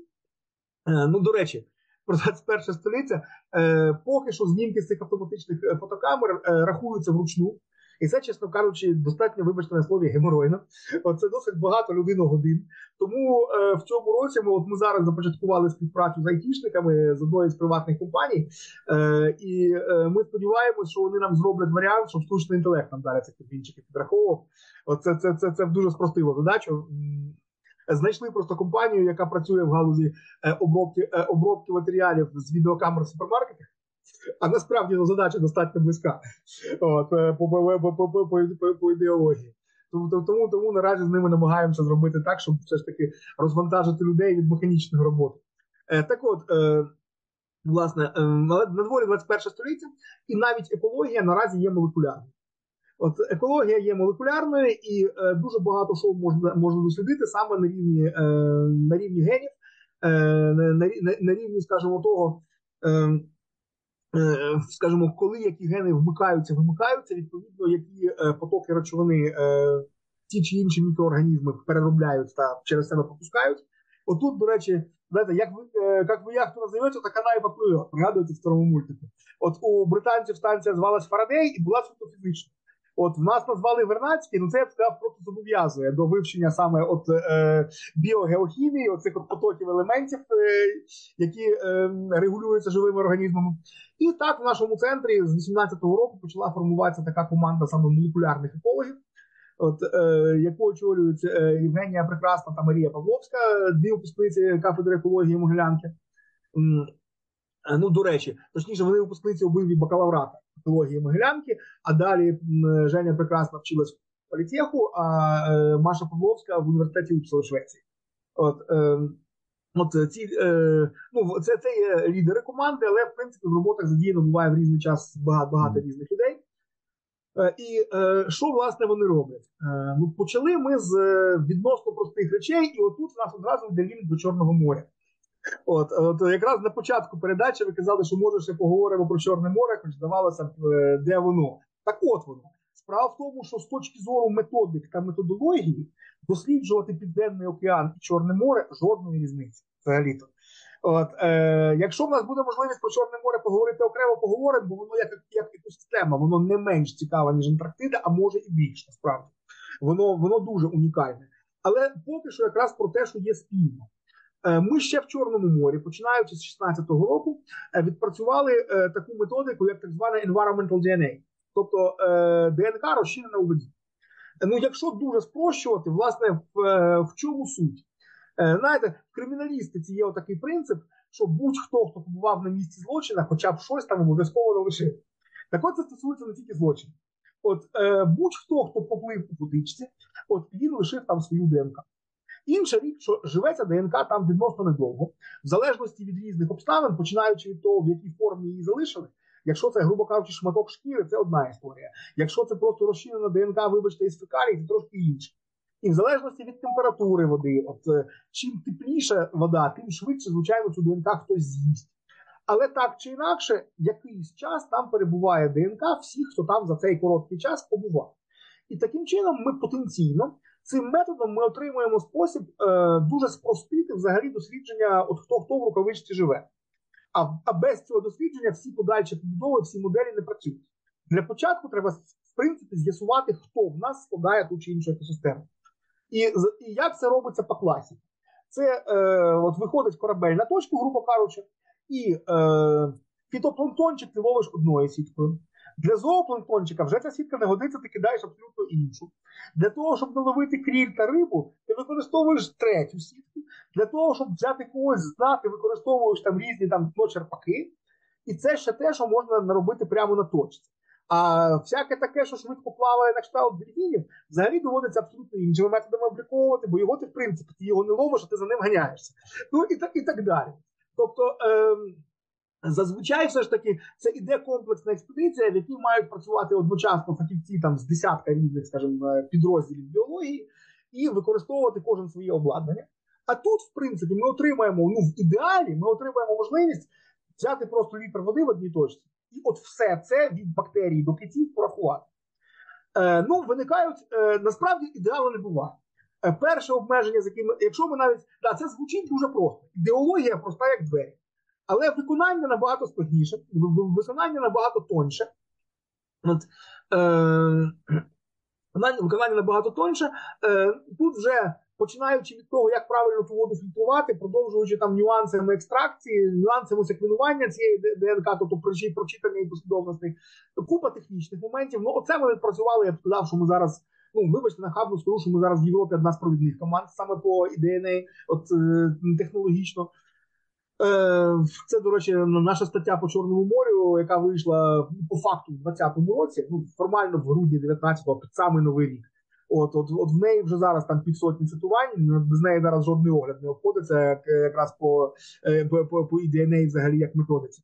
Ну, до речі, про 21 століття е, поки що знімки з цих автоматичних фотокамер рахуються вручну. І це, чесно кажучи, достатньо, вибачте на слові, геморойно. Це досить багато людину годин. Тому е, в цьому році ми от ми зараз започаткували співпрацю з айтішниками з одної з приватних компаній, е, і е, ми сподіваємося, що вони нам зроблять варіант, щоб штучний інтелект нам далі ці кабінчики підраховував. Оце це, це, це дуже спростило задачу. Знайшли просто компанію, яка працює в галузі е, обробки е, обробки матеріалів з відеокамер в супермаркетах. А насправді ну, задача достатньо близька От, е, по, по, по, по, ідеології. Тому, тому тому наразі з ними намагаємося зробити так, щоб все ж таки розвантажити людей від механічної роботи. Е, Так от, е, власне, е, на дворі 21 століття, і навіть екологія наразі є молекулярною. От екологія є молекулярною, і е, дуже багато що можна можна дослідити саме на рівні е, на рівні генів, е, на, на, на рівні, скажімо, того. Е, скажімо, коли які гени вмикаються, вимикаються, відповідно, які е, потоки речовини е, ті чи інші мікроорганізми переробляють та через себе пропускають. Отут, до речі, знаєте, як ви як ви яхту називаєте, так вона і поплила. Пригадуєте в старому мультику. От у британців станція звалась Фарадей і була суто фізична. От в нас назвали Вернацький, ну це я б сказав, просто зобов'язує до вивчення саме от е, біогеохімії, оцих от потоків елементів, е, які е, регулюються живими організмами. І так в нашому центрі з 18-го року почала формуватися така команда саме молекулярних екологів, от, е, яку очолюють е, Євгенія Прекрасна та Марія Павловська, дві випускниці кафедри екології Могилянки. Е, ну, до речі, точніше, вони випускниці обидві бакалаврата екології Могилянки, а далі Женя прекрасно вчилась в політеху, а е, Маша Павловська в університеті Упсала Швеції. От, е, От ці е, ну це це є лідери команди, але в принципі в роботах задіяно буває в різний час багато багато різних людей. Е, і е, що власне вони роблять? Е, ну почали ми з е, відносно простих речей, і отут у нас одразу йде лінк до Чорного моря. От, от якраз на початку передачі ви казали, що може ще поговоримо про Чорне море, хоч здавалося б, е, де воно. Так от воно. Справа в тому, що з точки зору методик та методології досліджувати Південний океан і Чорне море жодної різниці взагалі-то. От, е, Якщо в нас буде можливість про Чорне море поговорити окремо, поговоримо, бо воно як як екосистема, воно не менш цікаве, ніж Антарктида, а може і більш насправді. Воно воно дуже унікальне. Але поки що якраз про те, що є спільно. Е, ми ще в Чорному морі, починаючи з 16-го року, е, відпрацювали е, таку методику, як так звана environmental DNA, тобто ДНК розширена у воді. Ну, якщо дуже спрощувати, власне, в, в чому суть? Знаєте, в криміналістиці є такий принцип, що будь-хто, хто побував на місці злочина, хоча б щось там обов'язково не лишив. Так от це стосується не тільки злочинів. От будь-хто, хто поплив у водичці, от він лишив там свою ДНК. Інша річ, що живеться ДНК там відносно недовго, в залежності від різних обставин, починаючи від того, в якій формі її залишили. Якщо це, грубо кажучи, шматок шкіри, це одна історія. Якщо це просто розчинена ДНК, вибачте, із фекалій, це трошки інше. І в залежності від температури води, от е, чим тепліша вода, тим швидше, звичайно, цю ДНК хтось з'їсть. Але так чи інакше, якийсь час там перебуває ДНК всіх, хто там за цей короткий час побував. І таким чином ми потенційно Цим методом ми отримуємо спосіб е, дуже спростити взагалі дослідження, от хто хто в рукавичці живе. А а без цього дослідження всі подальші побудови, всі моделі не працюють. Для початку треба в принципі з'ясувати, хто в нас складає ту чи іншу екосистему. І і як це робиться по класі. Це е, от виходить корабель на точку, грубо кажучи, і е, фітопланктончик ти ловиш одною сіткою. Для зоопланктончика вже ця сітка не годиться, ти кидаєш абсолютно іншу. Для того, щоб наловити кріль та рибу, ти використовуєш третю сітку. Для того, щоб взяти когось з дна, ти використовуєш там різні там черпаки. І це ще те, що можна наробити прямо на точці. А всяке таке, що швидко плаває на кшталт дельфінів, взагалі доводиться абсолютно іншими методами обліковувати, бо його ти, в принципі, ти його не ловиш, а ти за ним ганяєшся. Ну і так і так далі. Тобто, е, зазвичай все ж таки це іде комплексна експедиція, в якій мають працювати одночасно фахівці там з десятка різних, скажімо, е, підрозділів біології, і використовувати кожен своє обладнання. А тут, в принципі, ми отримаємо ну в ідеалі, ми отримаємо можливість взяти просто літр води в одній точці, і от все це від бактерій до китів порахувати. Е, Ну, виникають е, насправді ідеалу не буває. Е, перше обмеження, з яким, якщо ми навіть да, це звучить дуже просто. Ідеологія проста, як двері. Але виконання набагато складніше, виконання набагато тоньше. От, е, Виконання набагато тоньше. Е, Тут вже починаючи від того, як правильно ту воду фільтрувати, продовжуючи там нюансами екстракції, нюансами секвенування цієї ДНК, тобто прочитання і послідовностей, купа технічних моментів. Ну, оце ми відпрацювали, я б сказав, що ми зараз. Ну, вибачте, нахабно скажу, що ми зараз в Європі одна з провідних команд саме по ДНА, от е, технологічно. Е, це, до речі, наша стаття по Чорному морю, яка вийшла по факту в 2020 році, ну формально в грудні 19-го, під самий новий рік. От, от, от в неї вже зараз там півсотні цитувань. Без неї зараз жодний огляд не обходиться якраз по е, по, по, по EDNA взагалі як методиці.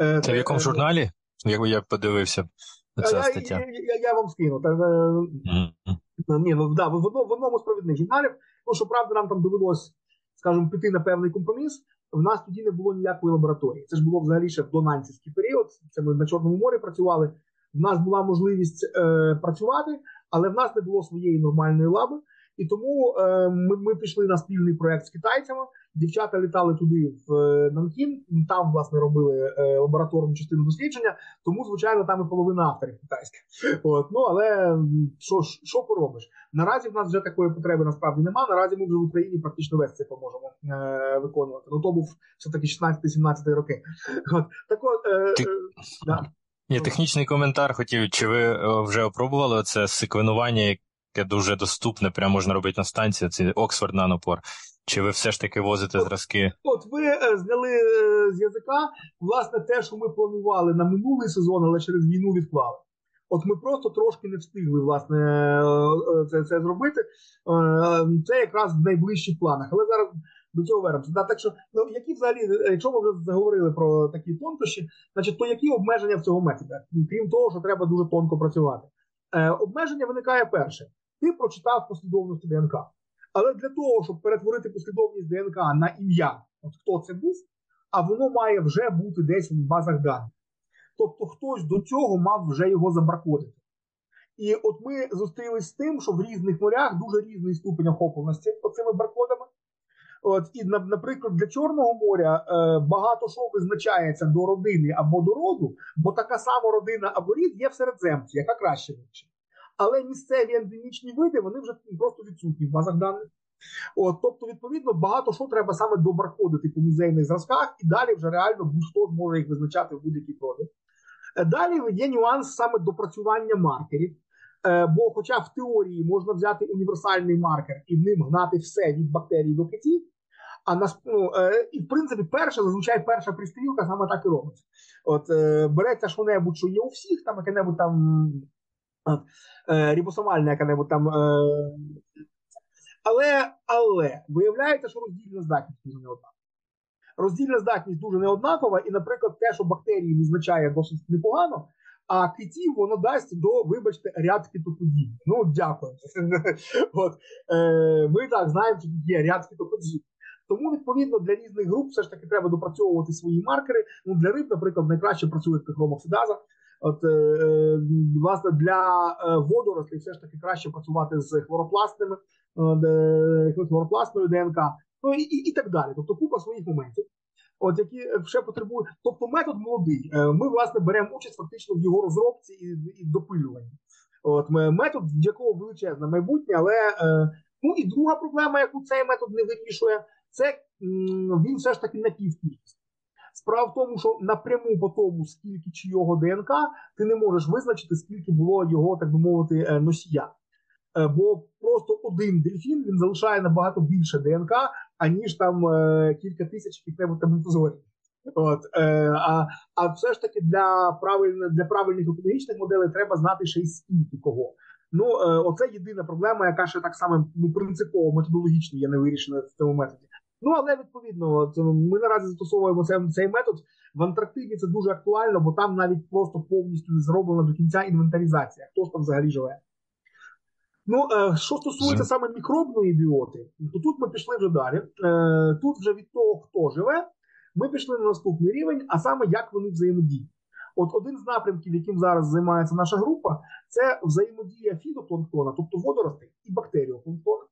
Е, це в якому журналі? Як я подивився ця стаття? Я, я, я, вам скину. Так, mm-hmm. Ні, ну да, в, в одному з провідних журналів, ну що правда, нам там довелось, скажімо, піти на певний компроміс. В нас тоді не було ніякої лабораторії. Це ж було взагалі ще в донанцівський період. Це ми на Чорному морі працювали. В нас була можливість е, працювати, але в нас не було своєї нормальної лаби. І тому е, ми ми пішли на спільний проект з китайцями. Дівчата літали туди в е, Нанкін, там власне робили е, лабораторну частину дослідження. Тому, звичайно, там і половина авторів китайських. От ну але що що поробиш? Наразі в нас вже такої потреби насправді нема. Наразі ми вже в Україні практично весь це поможемо е, виконувати. Ну то був все таки 16-17 роки. От так от е, Ти... е, да. Ні, технічний коментар хотів. Чи ви вже опробували це секвенування, яке дуже доступне, прямо можна робити на станції, це Оксфорд Нанопор. Чи ви все ж таки возите зразки? От ви е, зняли е, з язика власне те, що ми планували на минулий сезон, але через війну відклали. От ми просто трошки не встигли власне е, це це зробити. Це якраз в найближчих планах. Але зараз до цього вернемося. Так що, ну які взагалі, якщо ми вже заговорили про такі тонкощі, значить, то які обмеження в цього методу? Крім того, що треба дуже тонко працювати. Обмеження виникає перше. Ти прочитав послідовність ДНК. Але для того, щоб перетворити послідовність ДНК на ім'я, от хто це був, а воно має вже бути десь в базах даних. Тобто хтось до цього мав вже його забаркодити. І от ми зустрілися з тим, що в різних морях дуже різний ступень охопленості оцими баркодами. От і наприклад, для Чорного моря е, багато що визначається до родини або до роду, бо така сама родина або рід є в середземці, яка краще вивчена. Але місцеві ендемічні види вони вже просто відсутні в базах даних. От, Тобто, відповідно, багато що треба саме добарходити по музейних зразках, і далі вже реально будь-хто зможе їх визначати в будь-якій проди. Е, далі є нюанс саме допрацювання маркерів. Е, бо, хоча в теорії можна взяти універсальний маркер і ним гнати все від бактерій до китів, а нас ну, е, і в принципі, перша зазвичай перша пристрілка саме так і робиться. От береться що небудь, що є у всіх, там яке-небудь там е, рібосомальне яке-небудь там. Е, але але виявляється, що роздільна здатність дуже неоднакова. Роздільна здатність дуже неоднакова, і, наприклад, те, що бактерії визначає досить непогано, а китів воно дасть до, вибачте, ряд китоподібних. Ну, дякую. От, е, Ми так знаємо, що тут є ряд китоподібних. Тому, відповідно, для різних груп все ж таки треба допрацьовувати свої маркери. Ну, Для риб, наприклад, найкраще працює хромоксидаза. От, е, е, власне, для е, водорослей все ж таки краще працювати з хлоропластними, е, хлоропластною ДНК, ну і, і і, так далі. Тобто купа своїх моментів, от які ще потребують. Тобто метод молодий. Ми, власне, беремо участь фактично в його розробці і і допилюванні. От Метод, в якого величезне майбутнє, але Ну і друга проблема, яку цей метод не вирішує, це він все ж таки напівкількість. Справа в тому, що напряму по тому, скільки чийого ДНК, ти не можеш визначити, скільки було його, так би мовити, е, носія. Е, Бо просто один дельфін він залишає набагато більше ДНК, аніж там е, кілька тисяч яких-небудь там. От, е, а, а все ж таки для правильних для правильних екологічних моделей треба знати ще й скільки кого. Ну, е, оце єдина проблема, яка ще так само ну, принципово методологічно є не вирішена в цьому методі. Ну, але відповідно, от, ми наразі застосовуємо цей, цей метод. В Антарктиді це дуже актуально, бо там навіть просто повністю не зроблена до кінця інвентаризація. Хто ж там взагалі живе? Ну, е, що стосується саме мікробної біоти, то тут ми пішли вже далі. Е, тут вже від того, хто живе, ми пішли на наступний рівень, а саме як вони взаємодіють. От один з напрямків, яким зараз займається наша група, це взаємодія фітопланктона, тобто водоростей і бактеріопланктона.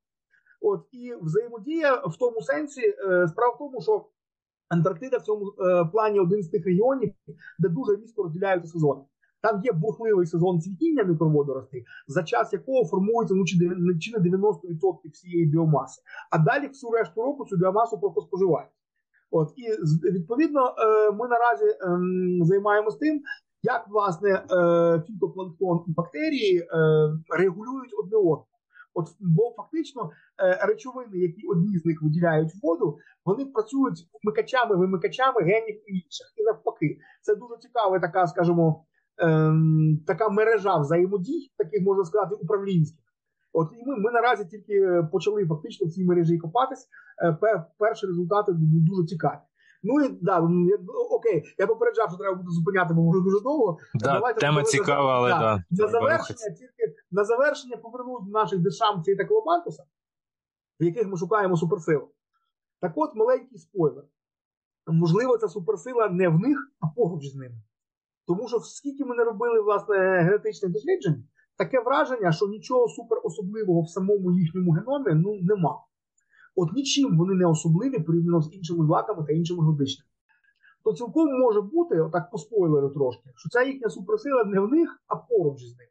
От і взаємодія в тому сенсі, е, справа в тому, що Антарктида в цьому е, плані один з тих регіонів, де дуже різко розділяються сезони. Там є бурхливий сезон цвітіння мікроводоростей, за час якого формується ну, чи не 90% всієї біомаси. А далі всю решту року цю біомасу просто споживають. От і відповідно е, ми наразі ем, займаємося тим, як власне фітопланктон і бактерії регулюють одне одне. От бо фактично е, речовини, які одні з них виділяють воду, вони працюють вмикачами, вимикачами генів і інших. І навпаки, це дуже цікава така, скажімо, ем, така мережа взаємодій, таких можна сказати, управлінських. От і ми, ми наразі тільки е, почали фактично в цій мережі копатись. Е, перші результати ду- дуже цікаві. Ну і да, я- ну, окей, я попереджав, що треба буде зупиняти, бо може дуже довго. Да, Давайте тема цікава, але да. да, На завершення тільки на завершення повернуть наших дешамців та Колобантуса, в яких ми шукаємо суперсилу. Так от маленький спойлер. Можливо, ця суперсила не в них, а поруч з ними. Тому що скільки ми не робили власне генетичних досліджень, таке враження, що нічого суперособливого в самому їхньому геномі ну, нема. От нічим вони не особливі порівняно з іншими злаками та іншими годичними. То цілком може бути, отак по спойлеру трошки, що ця їхня суперсила не в них, а поруч з них.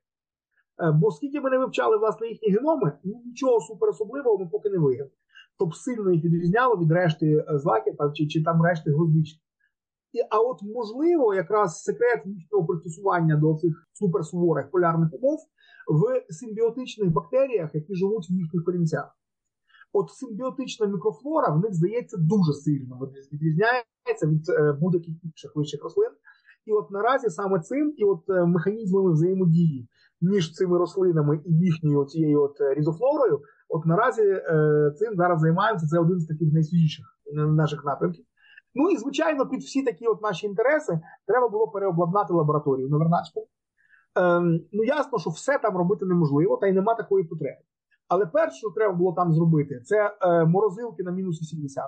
Е, Бо скільки ми не вивчали власне їхні геноми, ну, нічого суперособливого ми поки не виявили. Тобто сильно їх відрізняло від решти е, злаків чи, чи там решти гвоздичних. А от можливо, якраз секрет їхнього пристосування до цих суперсуворих полярних умов в симбіотичних бактеріях, які живуть в їхніх корінцях. От симбіотична мікрофлора в них здається дуже сильно відрізняється від е, будь-яких інших вищих рослин. І от наразі саме цим і от е, механізмами взаємодії між цими рослинами і їхньою цією от е, різофлорою, от наразі цим зараз займаємося. Це один з таких найсвіжіших наших напрямків. Ну і звичайно, під всі такі от наші інтереси треба було переобладнати лабораторію на Вернадську. Ем, ну ясно, що все там робити неможливо, та й нема такої потреби. Але перше, що треба було там зробити, це е, морозилки на мінус 80.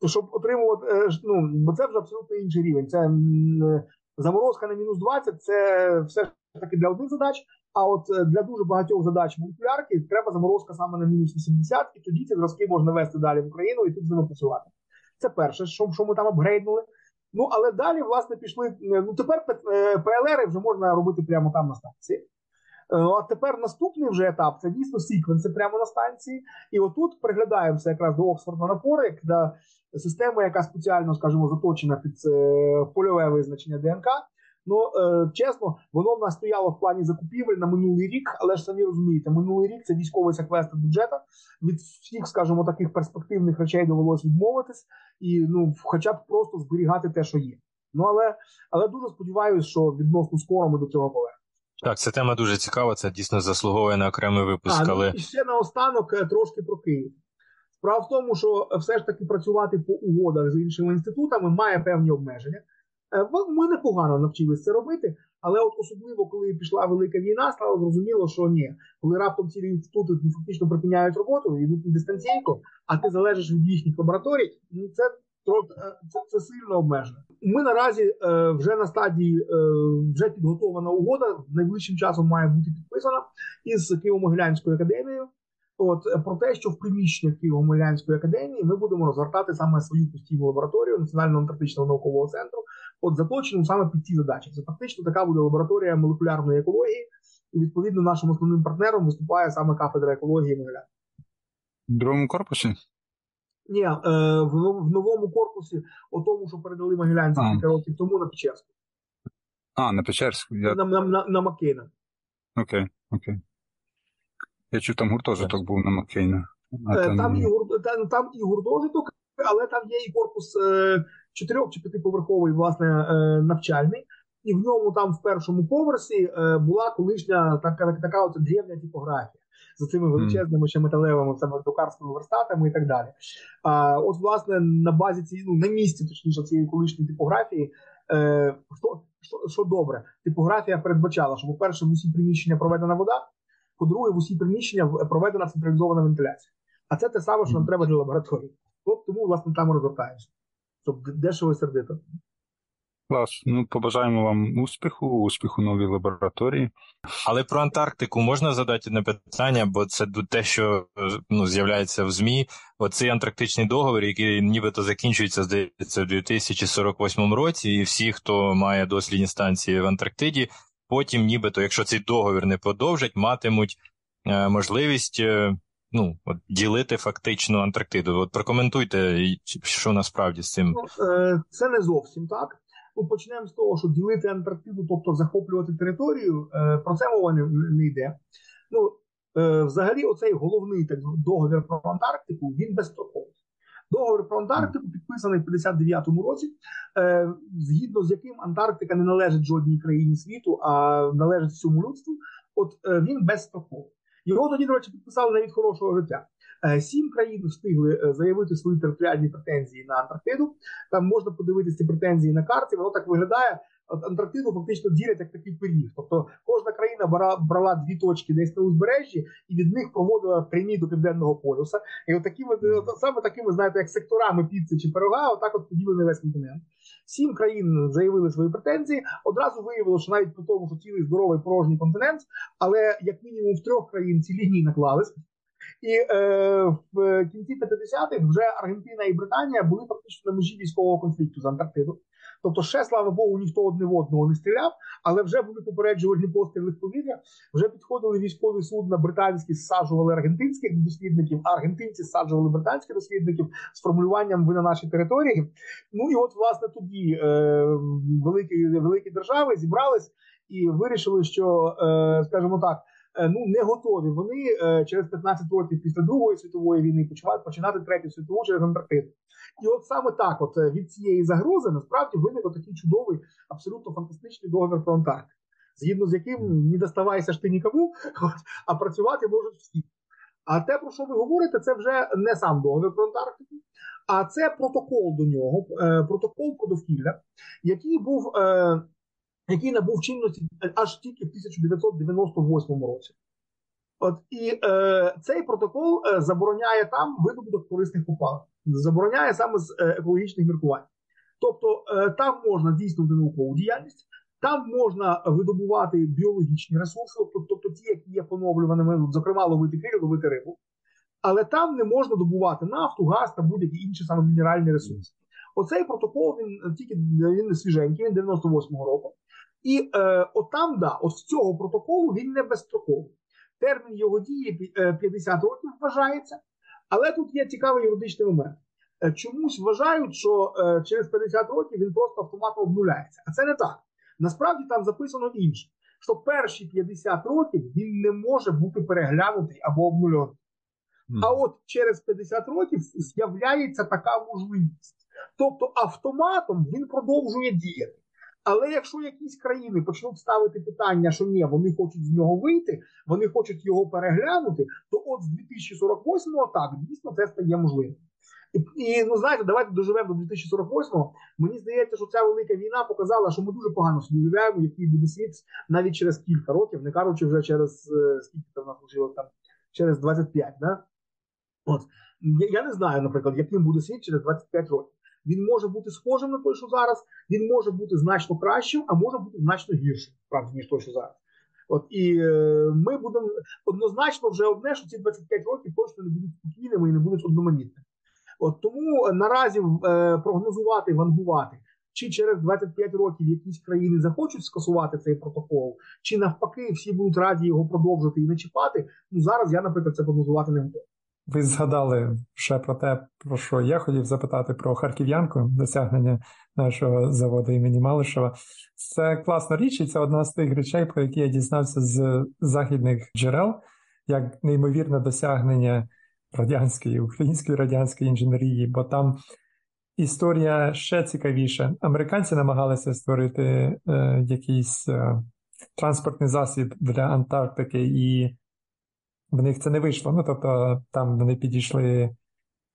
То щоб отримувати, е, ну, бо це вже абсолютно інший рівень. Це е, заморозка на мінус 20, це все ж таки для одних задач. А от е, для дуже багатьох задач молекулярки треба заморозка саме на мінус 80, і тоді ці зразки можна вести далі в Україну і тут з ними працювати. Це перше, що, що ми там апгрейднули. Ну але далі, власне, пішли. е, Ну тепер е, ПЛР вже можна робити прямо там на станції. Е, А тепер наступний вже етап це дійсно секвенси прямо на станції. І отут приглядаємося якраз до Оксфордного напору, як до системи, яка спеціально, скажімо, заточена під е, польове визначення ДНК. Ну е, чесно, воно в нас стояло в плані закупівель на минулий рік, але ж самі розумієте, минулий рік це військовий секвестр бюджету. Від всіх, скажімо, таких перспективних речей довелося відмовитись, і ну, хоча б просто зберігати те, що є. Ну але але дуже сподіваюся, що відносно скоро ми до цього повернемо. Так, ця тема дуже цікава, це дійсно заслуговує на окремий випуск, А, ну, і ще наостанок е, трошки про Київ. Справа в тому, що все ж таки працювати по угодах з іншими інститутами має певні обмеження. Е, Ми непогано навчилися це робити, але от особливо, коли пішла велика війна, стало зрозуміло, що ні, коли раптом ці інститути фактично припиняють роботу, йдуть на дистанційку, а ти залежиш від їхніх лабораторій, ну це е, це, це сильно обмежено. Ми наразі е, вже на стадії е, вже підготована угода. Найближчим часом має бути підписана із Києво-Могилянською академією. От е, про те, що в приміщеннях Києво-Могилянської академії ми будемо розгортати саме свою постійну лабораторію Національного антарктичного наукового центру, от заточену саме під ці задачі. Це фактично така буде лабораторія молекулярної екології, і відповідно нашим основним партнером виступає саме кафедра екології Могилян. В другому корпусі? Ні, е, в, в новому корпусі, о тому, що передали Могилянці кілька років тому на Печерську, А, на Печерську. Я... на, на, на, на Маккейна. Окей, окей. Я чув, там гуртожиток був на Маккейна. А Е, там... Там і, гур- там, там і гуртожиток, але там є і корпус е, чотирьох чи п'ятиповерховий, власне, е, навчальний. І в ньому там в першому поверсі е, була колишня така, така от древня типографія за цими величезними ще металевими саме друкарськими верстатами і так далі. А от, власне, на базі цієї, ну, на місці, точніше, цієї колишньої типографії, е, що, що, що добре, типографія передбачала, що, по-перше, в усі приміщення проведена вода, по-друге, в усі приміщення проведена централізована вентиляція. А це те саме, що нам треба для лабораторії. Тому, власне, там і розвертаємося. Щоб дешево і сердито. Клас. Ну, побажаємо вам успіху, успіху новій лабораторії. Але про Антарктику можна задати одне питання, бо це те, що ну, з'являється в ЗМІ. Оцей антарктичний договір, який нібито закінчується, здається, в 2048 році, і всі, хто має дослідні станції в Антарктиді, потім, нібито, якщо цей договір не продовжать, матимуть е, можливість е, ну, от, ділити фактично Антарктиду. От прокоментуйте, що насправді з цим. Ну, е, це не зовсім так. Ну, почнемо з того, що ділити Антарктиду, тобто захоплювати територію, е, про це мова не, не йде. Ну, е, взагалі, оцей головний так, договір про Антарктику, він безстроковий. Договір про Антарктику підписаний в 59-му році, е, згідно з яким Антарктика не належить жодній країні світу, а належить всьому людству. От е, він безстроковий. Його тоді, до речі, підписали навіть хорошого життя. Е, Сім країн встигли е, заявити свої територіальні претензії на Антарктиду. Там можна подивитися претензії на карті. Воно так виглядає. От Антарктиду фактично ділять як такий пиріг. Тобто кожна країна бра, брала дві точки десь на узбережжі і від них проводила прямі до південного полюса. І от такими от саме такими, знаєте, як секторами піци чи пирога, отак от поділений весь континент. Сім країн заявили свої претензії. Одразу виявилося, що навіть по тому, що цілий здоровий порожній континент, але як мінімум в трьох країн ці лінії наклались. І е, в кінці 50-х вже Аргентина і Британія були фактично на межі військового конфлікту з Антарктиду. Тобто, ще слава Богу, ніхто одне в одного не стріляв, але вже були попереджувальні постріли в повітря. Вже підходили військові судна британські, зсаджували аргентинських дослідників, а аргентинці зсаджували британських дослідників з формулюванням ви на нашій території. Ну і от власне тоді е, великі великі держави зібрались і вирішили, що е, скажімо так. Е, Ну, не готові вони е, через 15 років після Другої світової війни починати починати третю світову через Антарктиду. І от саме так, от е, від цієї загрози, насправді виник такий чудовий, абсолютно фантастичний договір про Антарктику, згідно з яким не доставайся ж ти нікому, а працювати можуть всі. А те, про що ви говорите, це вже не сам договір про Антарктику, а це протокол до нього, протокол про довкілля, який був. Е, який набув чинності аж тільки в 1998 році. От і е, цей протокол е, забороняє там видобуток корисних копалин, забороняє саме з е, екологічних міркувань. Тобто е, там можна здійснювати наукову діяльність, там можна видобувати біологічні ресурси, тобто, тобто ті, які є поновлюваними, зокрема ловити криль, ловити рибу, але там не можна добувати нафту, газ та будь-які інші саме мінеральні ресурси. Оцей протокол він тільки він свіженький, він 98-го року. І е, от там, да, от з цього протоколу він не безстроковий. Термін його дії е, 50 років вважається, але тут є цікавий юридичний момент. Е, Чомусь вважають, що е, через 50 років він просто автоматом обнуляється. А це не так. Насправді там записано інше: що перші 50 років він не може бути переглянутий або обнульований. А от через 50 років з'являється така можливість. Тобто автоматом він продовжує діяти. Але якщо якісь країни почнуть ставити питання, що ні, вони хочуть з нього вийти, вони хочуть його переглянути, то от з 2048-го так дійсно це стає можливим. І, ну знаєте, давайте доживемо до 2048-го. Мені здається, що ця велика війна показала, що ми дуже погано собі уявляємо, який буде світ навіть через кілька років, не кажучи вже через е, скільки там нас там через 25, да? От я, я не знаю, наприклад, яким буде світ через 25 років. Він може бути схожим на той, що зараз, він може бути значно кращим, а може бути значно гіршим, справді, ніж той, що зараз. От і е, ми будемо однозначно вже одне, що ці 25 років точно не будуть спокійними і не будуть одноманітними. От тому наразі е, прогнозувати, вангувати, чи через 25 років якісь країни захочуть скасувати цей протокол, чи навпаки всі будуть раді його продовжити і не чіпати. Ну зараз я, наприклад, це прогнозувати не готовий. Ви згадали ще про те, про що я хотів запитати про харків'янку, досягнення нашого заводу імені Малишева. Це класна річ, і це одна з тих речей, про які я дізнався з західних джерел, як неймовірне досягнення радянської, української радянської інженерії, бо там історія ще цікавіша. Американці намагалися створити е, якийсь е, транспортний засіб для Антарктики, і в них це не вийшло. Ну тобто, там вони підійшли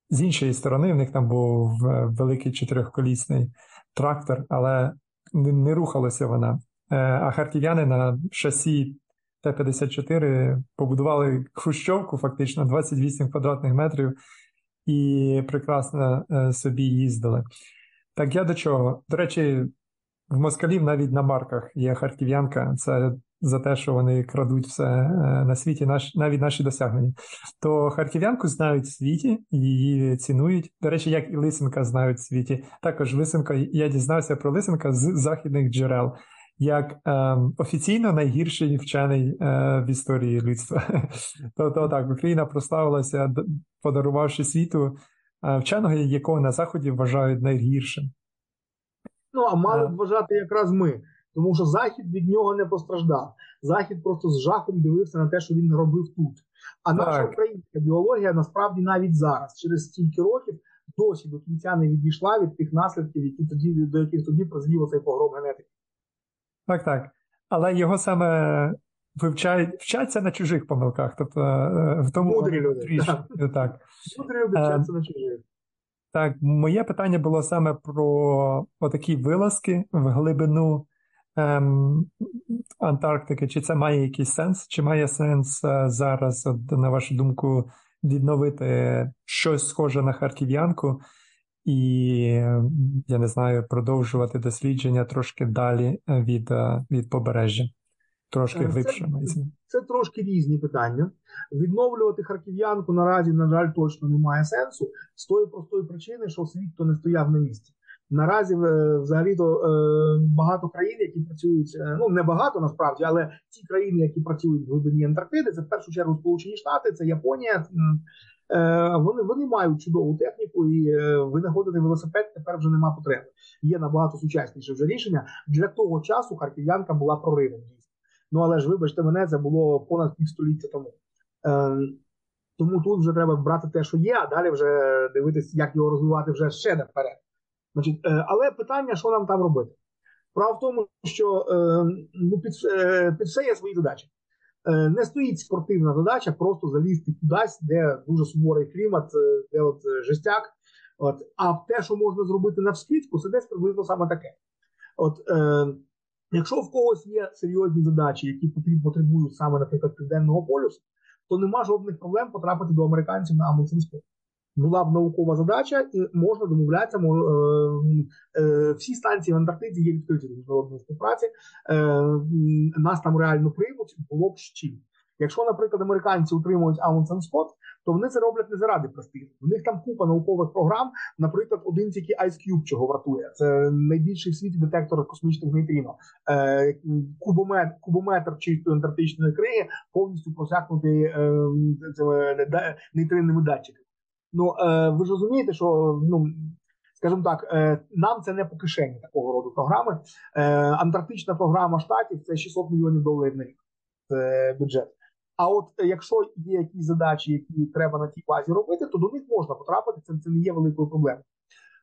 з іншої сторони, в них там був е, великий чотирьохколісний трактор, але не, рухалася вона. Е, а харків'яни на шасі Т-54 побудували хрущовку, фактично 28 квадратних метрів, і прекрасно е, собі їздили. Так я до чого? До речі, в москалів навіть на марках є харків'янка. Це за те, що вони крадуть все е, на світі, наш, навіть наші досягнення. То харків'янку знають в світі, її цінують. До речі, як і Лисенка знають в світі. Також Лисенка, я дізнався про Лисенка з західних джерел. Як е, офіційно найгірший вчений е, в історії людства. Тобто так, Україна прославилася, подарувавши світу е, вченого, якого на Заході вважають найгіршим. Ну, а мали б вважати якраз ми. Тому що Захід від нього не постраждав. Захід просто з жахом дивився на те, що він робив тут. А так. наша українська біологія насправді навіть зараз, через стільки років, досі до кінця не відійшла від тих наслідків, які тоді до яких тоді призвів цей погром генетики. Так, так. Але його саме вивчають, вчаться на чужих помилках. Тобто е, в тому Мудрі люди. Тріш, так. Мудрі люди вчаться на чужих. Так, моє питання було саме про отакі вилазки в глибину ем, Антарктики, чи це має якийсь сенс? Чи має сенс е, зараз, от, на вашу думку, відновити щось схоже на харків'янку і, я не знаю, продовжувати дослідження трошки далі від, е, від побережжя? Трошки глибше. Це, це трошки різні питання. Відновлювати харків'янку наразі, на жаль, точно немає сенсу з тої простої причини, що світ то не стояв на місці. Наразі е, взагалі то е, багато країн, які працюють, е, ну не багато насправді, але ті країни, які працюють в глибині Антарктиди, це в першу чергу Сполучені Штати, це Японія. Вони вони мають чудову техніку, і винаходити велосипед тепер вже нема потреби. Є набагато сучасніше вже рішення. Для того часу харків'янка була проривом дійсно. Ну але ж, вибачте, мене це було понад півстоліття тому. Тому тут вже треба брати те, що є, а далі вже дивитися, як його розвивати вже ще наперед. Значить, е, Але питання, що нам там робити? Справа в тому, що е, ну, під, е, під все є свої задачі. Не стоїть спортивна задача просто залізти кудись, де дуже суворий клімат, де от жестяк. От, А те, що можна зробити навскідку, це десь приблизно саме таке. От, е, Якщо в когось є серйозні задачі, які потребують саме, наприклад, південного полюсу, то нема жодних проблем потрапити до американців на Амундсен Спорт була б наукова задача, і можна домовлятися. Мож, е, е, всі станції в Антарктиді є відкриті до міжнародної співпраці. Е, нас там реально приймуть, було б з. Якщо, наприклад, американці утримують Амундсен Скотт, то вони це роблять не заради престижу. У них там купа наукових програм. Наприклад, один тільки Ice Cube чого вартує. Це найбільший в світі детектор космічних нейтріно. Е, кубометр, кубометр чистої антарктичної криги повністю просякнутий е, цими нейтринними датчиками. Ну е, ви ж розумієте, що ну. Скажімо так, е, нам це не по кишені такого роду програми. Е, антарктична програма штатів це 600 мільйонів доларів на рік це бюджет. А от якщо є якісь задачі, які треба на тій базі робити, то до них можна потрапити. Це це не є великою проблемою.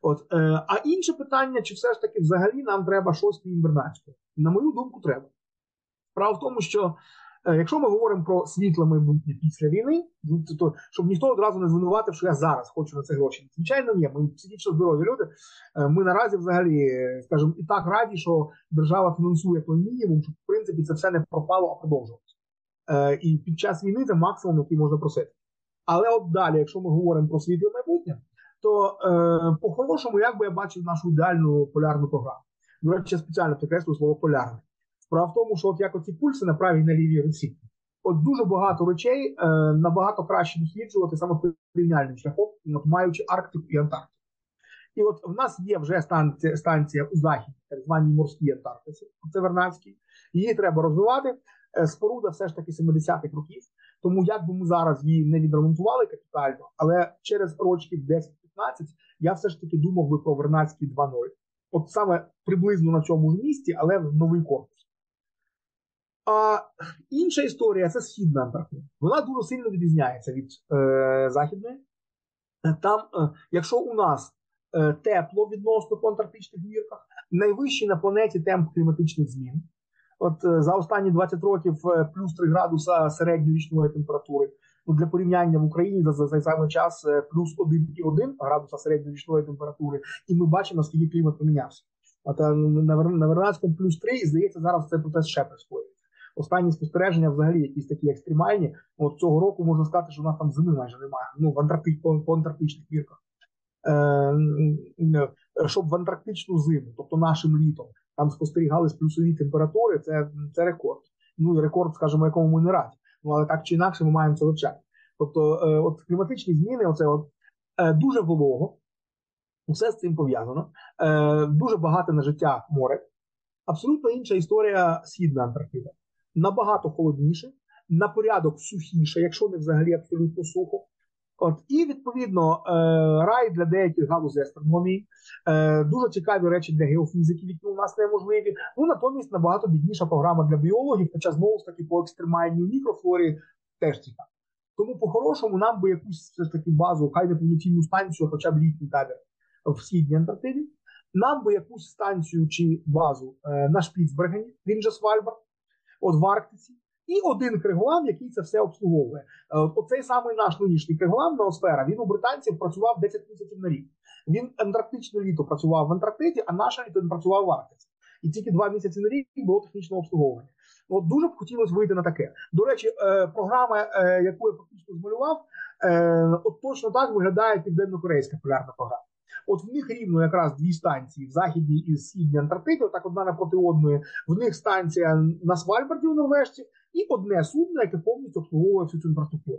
От а інше питання: чи все ж таки взагалі нам треба щось крім? На мою думку, треба. Справа в тому, що Е, якщо ми говоримо про світле майбутнє після війни, ну, то щоб ніхто одразу не звинуватив, що я зараз хочу на це гроші. Звичайно, ні. Ми психічно здорові люди. Е, ми наразі, взагалі, скажімо, і так раді, що держава фінансує той мінімум, щоб в принципі це все не пропало, а продовжувалося. Е, і під час війни це максимум, який можна просити. Але от далі, якщо ми говоримо про світле майбутнє, то по-хорошому, як би я бачив нашу ідеальну полярну програму. До речі, я спеціально підкреслюю слово полярне. Справа в тому, що от як оці пульси на правій на лівій руці, от дуже багато речей е, набагато краще досліджувати саме порівняльним шляхом, от маючи Арктику і Антарктику. І от в нас є вже станція станція у західній, так званій морській Антарктиці, це Вернадській. Її треба розвивати. Е, споруда все ж таки 70-х років. Тому як би ми зараз її не відремонтували капітально, але через рочків 10-15 я все ж таки думав би про Вернадський 2.0. От саме приблизно на цьому ж місці, але в новий корпус. А інша історія це східна Антарктида. Вона дуже сильно відрізняється від е, західної. Там, е, якщо у нас е, тепло відносно по антарктичних мірках, найвищий на планеті темп кліматичних змін. От е, за останні 20 років е, плюс 3 градуса середньої річної температури. Ну, для порівняння в Україні за, цей самий час е, плюс 1,1 градуса середньої річної температури, і ми бачимо, наскільки клімат помінявся. Е, на, Вер- на Вернадському плюс 3, і здається, зараз цей процес ще прискорюється. Останні спостереження взагалі якісь такі екстремальні. От цього року можна сказати, що у нас там зими майже немає. Ну, в Антарктиці по, по антарктичних мірках. Е, м, щоб в антарктичну зиму, тобто нашим літом, там спостерігались плюсові температури, це, це рекорд. Ну рекорд, скажімо, якому ми не раді. Ну але так чи інакше ми маємо це вивчати. Тобто, е, от кліматичні зміни, оце от е, дуже волого, все з цим пов'язано. Е, дуже багате на життя море. Абсолютно інша історія Східна Антарктида. Набагато холодніше, на порядок сухіше, якщо не взагалі абсолютно сухо. От і відповідно е, рай для деяких галузей астрономії, е, дуже цікаві речі для геофізиків, які у нас неможливі. Ну натомість набагато бідніша програма для біологів, хоча знову ж таки по екстремальній мікрофлорі теж цікаво. Тому по-хорошому нам би якусь все ж таки базу, хай не повноцінну станцію, хоча б літній табір в східній Антарктиді. Нам би якусь станцію чи базу е, на Шпіцбергені, він же Свальбард, от в Арктиці, і один криголам, який це все обслуговує. Е, Оцей самий наш нинішній криголам Ноосфера, він у британців працював 10 місяців на рік. Він антарктичне літо працював в Антарктиді, а наше літо працював в Арктиці. І тільки два місяці на рік було технічне обслуговування. От дуже б хотілося вийти на таке. До речі, е, програма, е, яку я фактично змалював, от точно так виглядає південно-корейська полярна програма. От в них рівно якраз дві станції в західній і східній Антарктиді, отак одна напроти одної. В них станція на Свальбарді у Норвежці, і одне судно, яке повністю обслуговує всю цю інфраструктуру.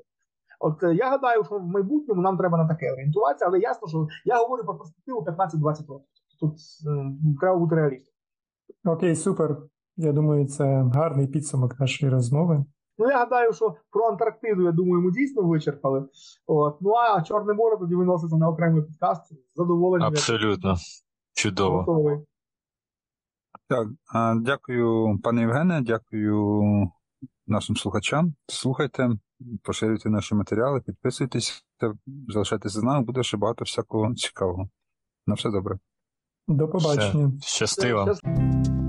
От е, я гадаю, що в майбутньому нам треба на таке орієнтуватися, але ясно, що я говорю про перспективу 15-20 років. Тут е, треба бути реалістом. Окей, супер. Я думаю, це гарний підсумок нашої розмови. Ну я гадаю, що про Антарктиду, я думаю, ми дійсно вичерпали. От ну а Чорне море тоді виноситься на окремий підкаст. З задоволенням. Абсолютно. Чудово. Готовий. Так, дякую, пане Євгене, дякую нашим слухачам. Слухайте, поширюйте наші матеріали, підписуйтесь, залишайтеся з нами, буде ще багато всякого цікавого. На все добре. До побачення. Все. Щасти вам. Щас-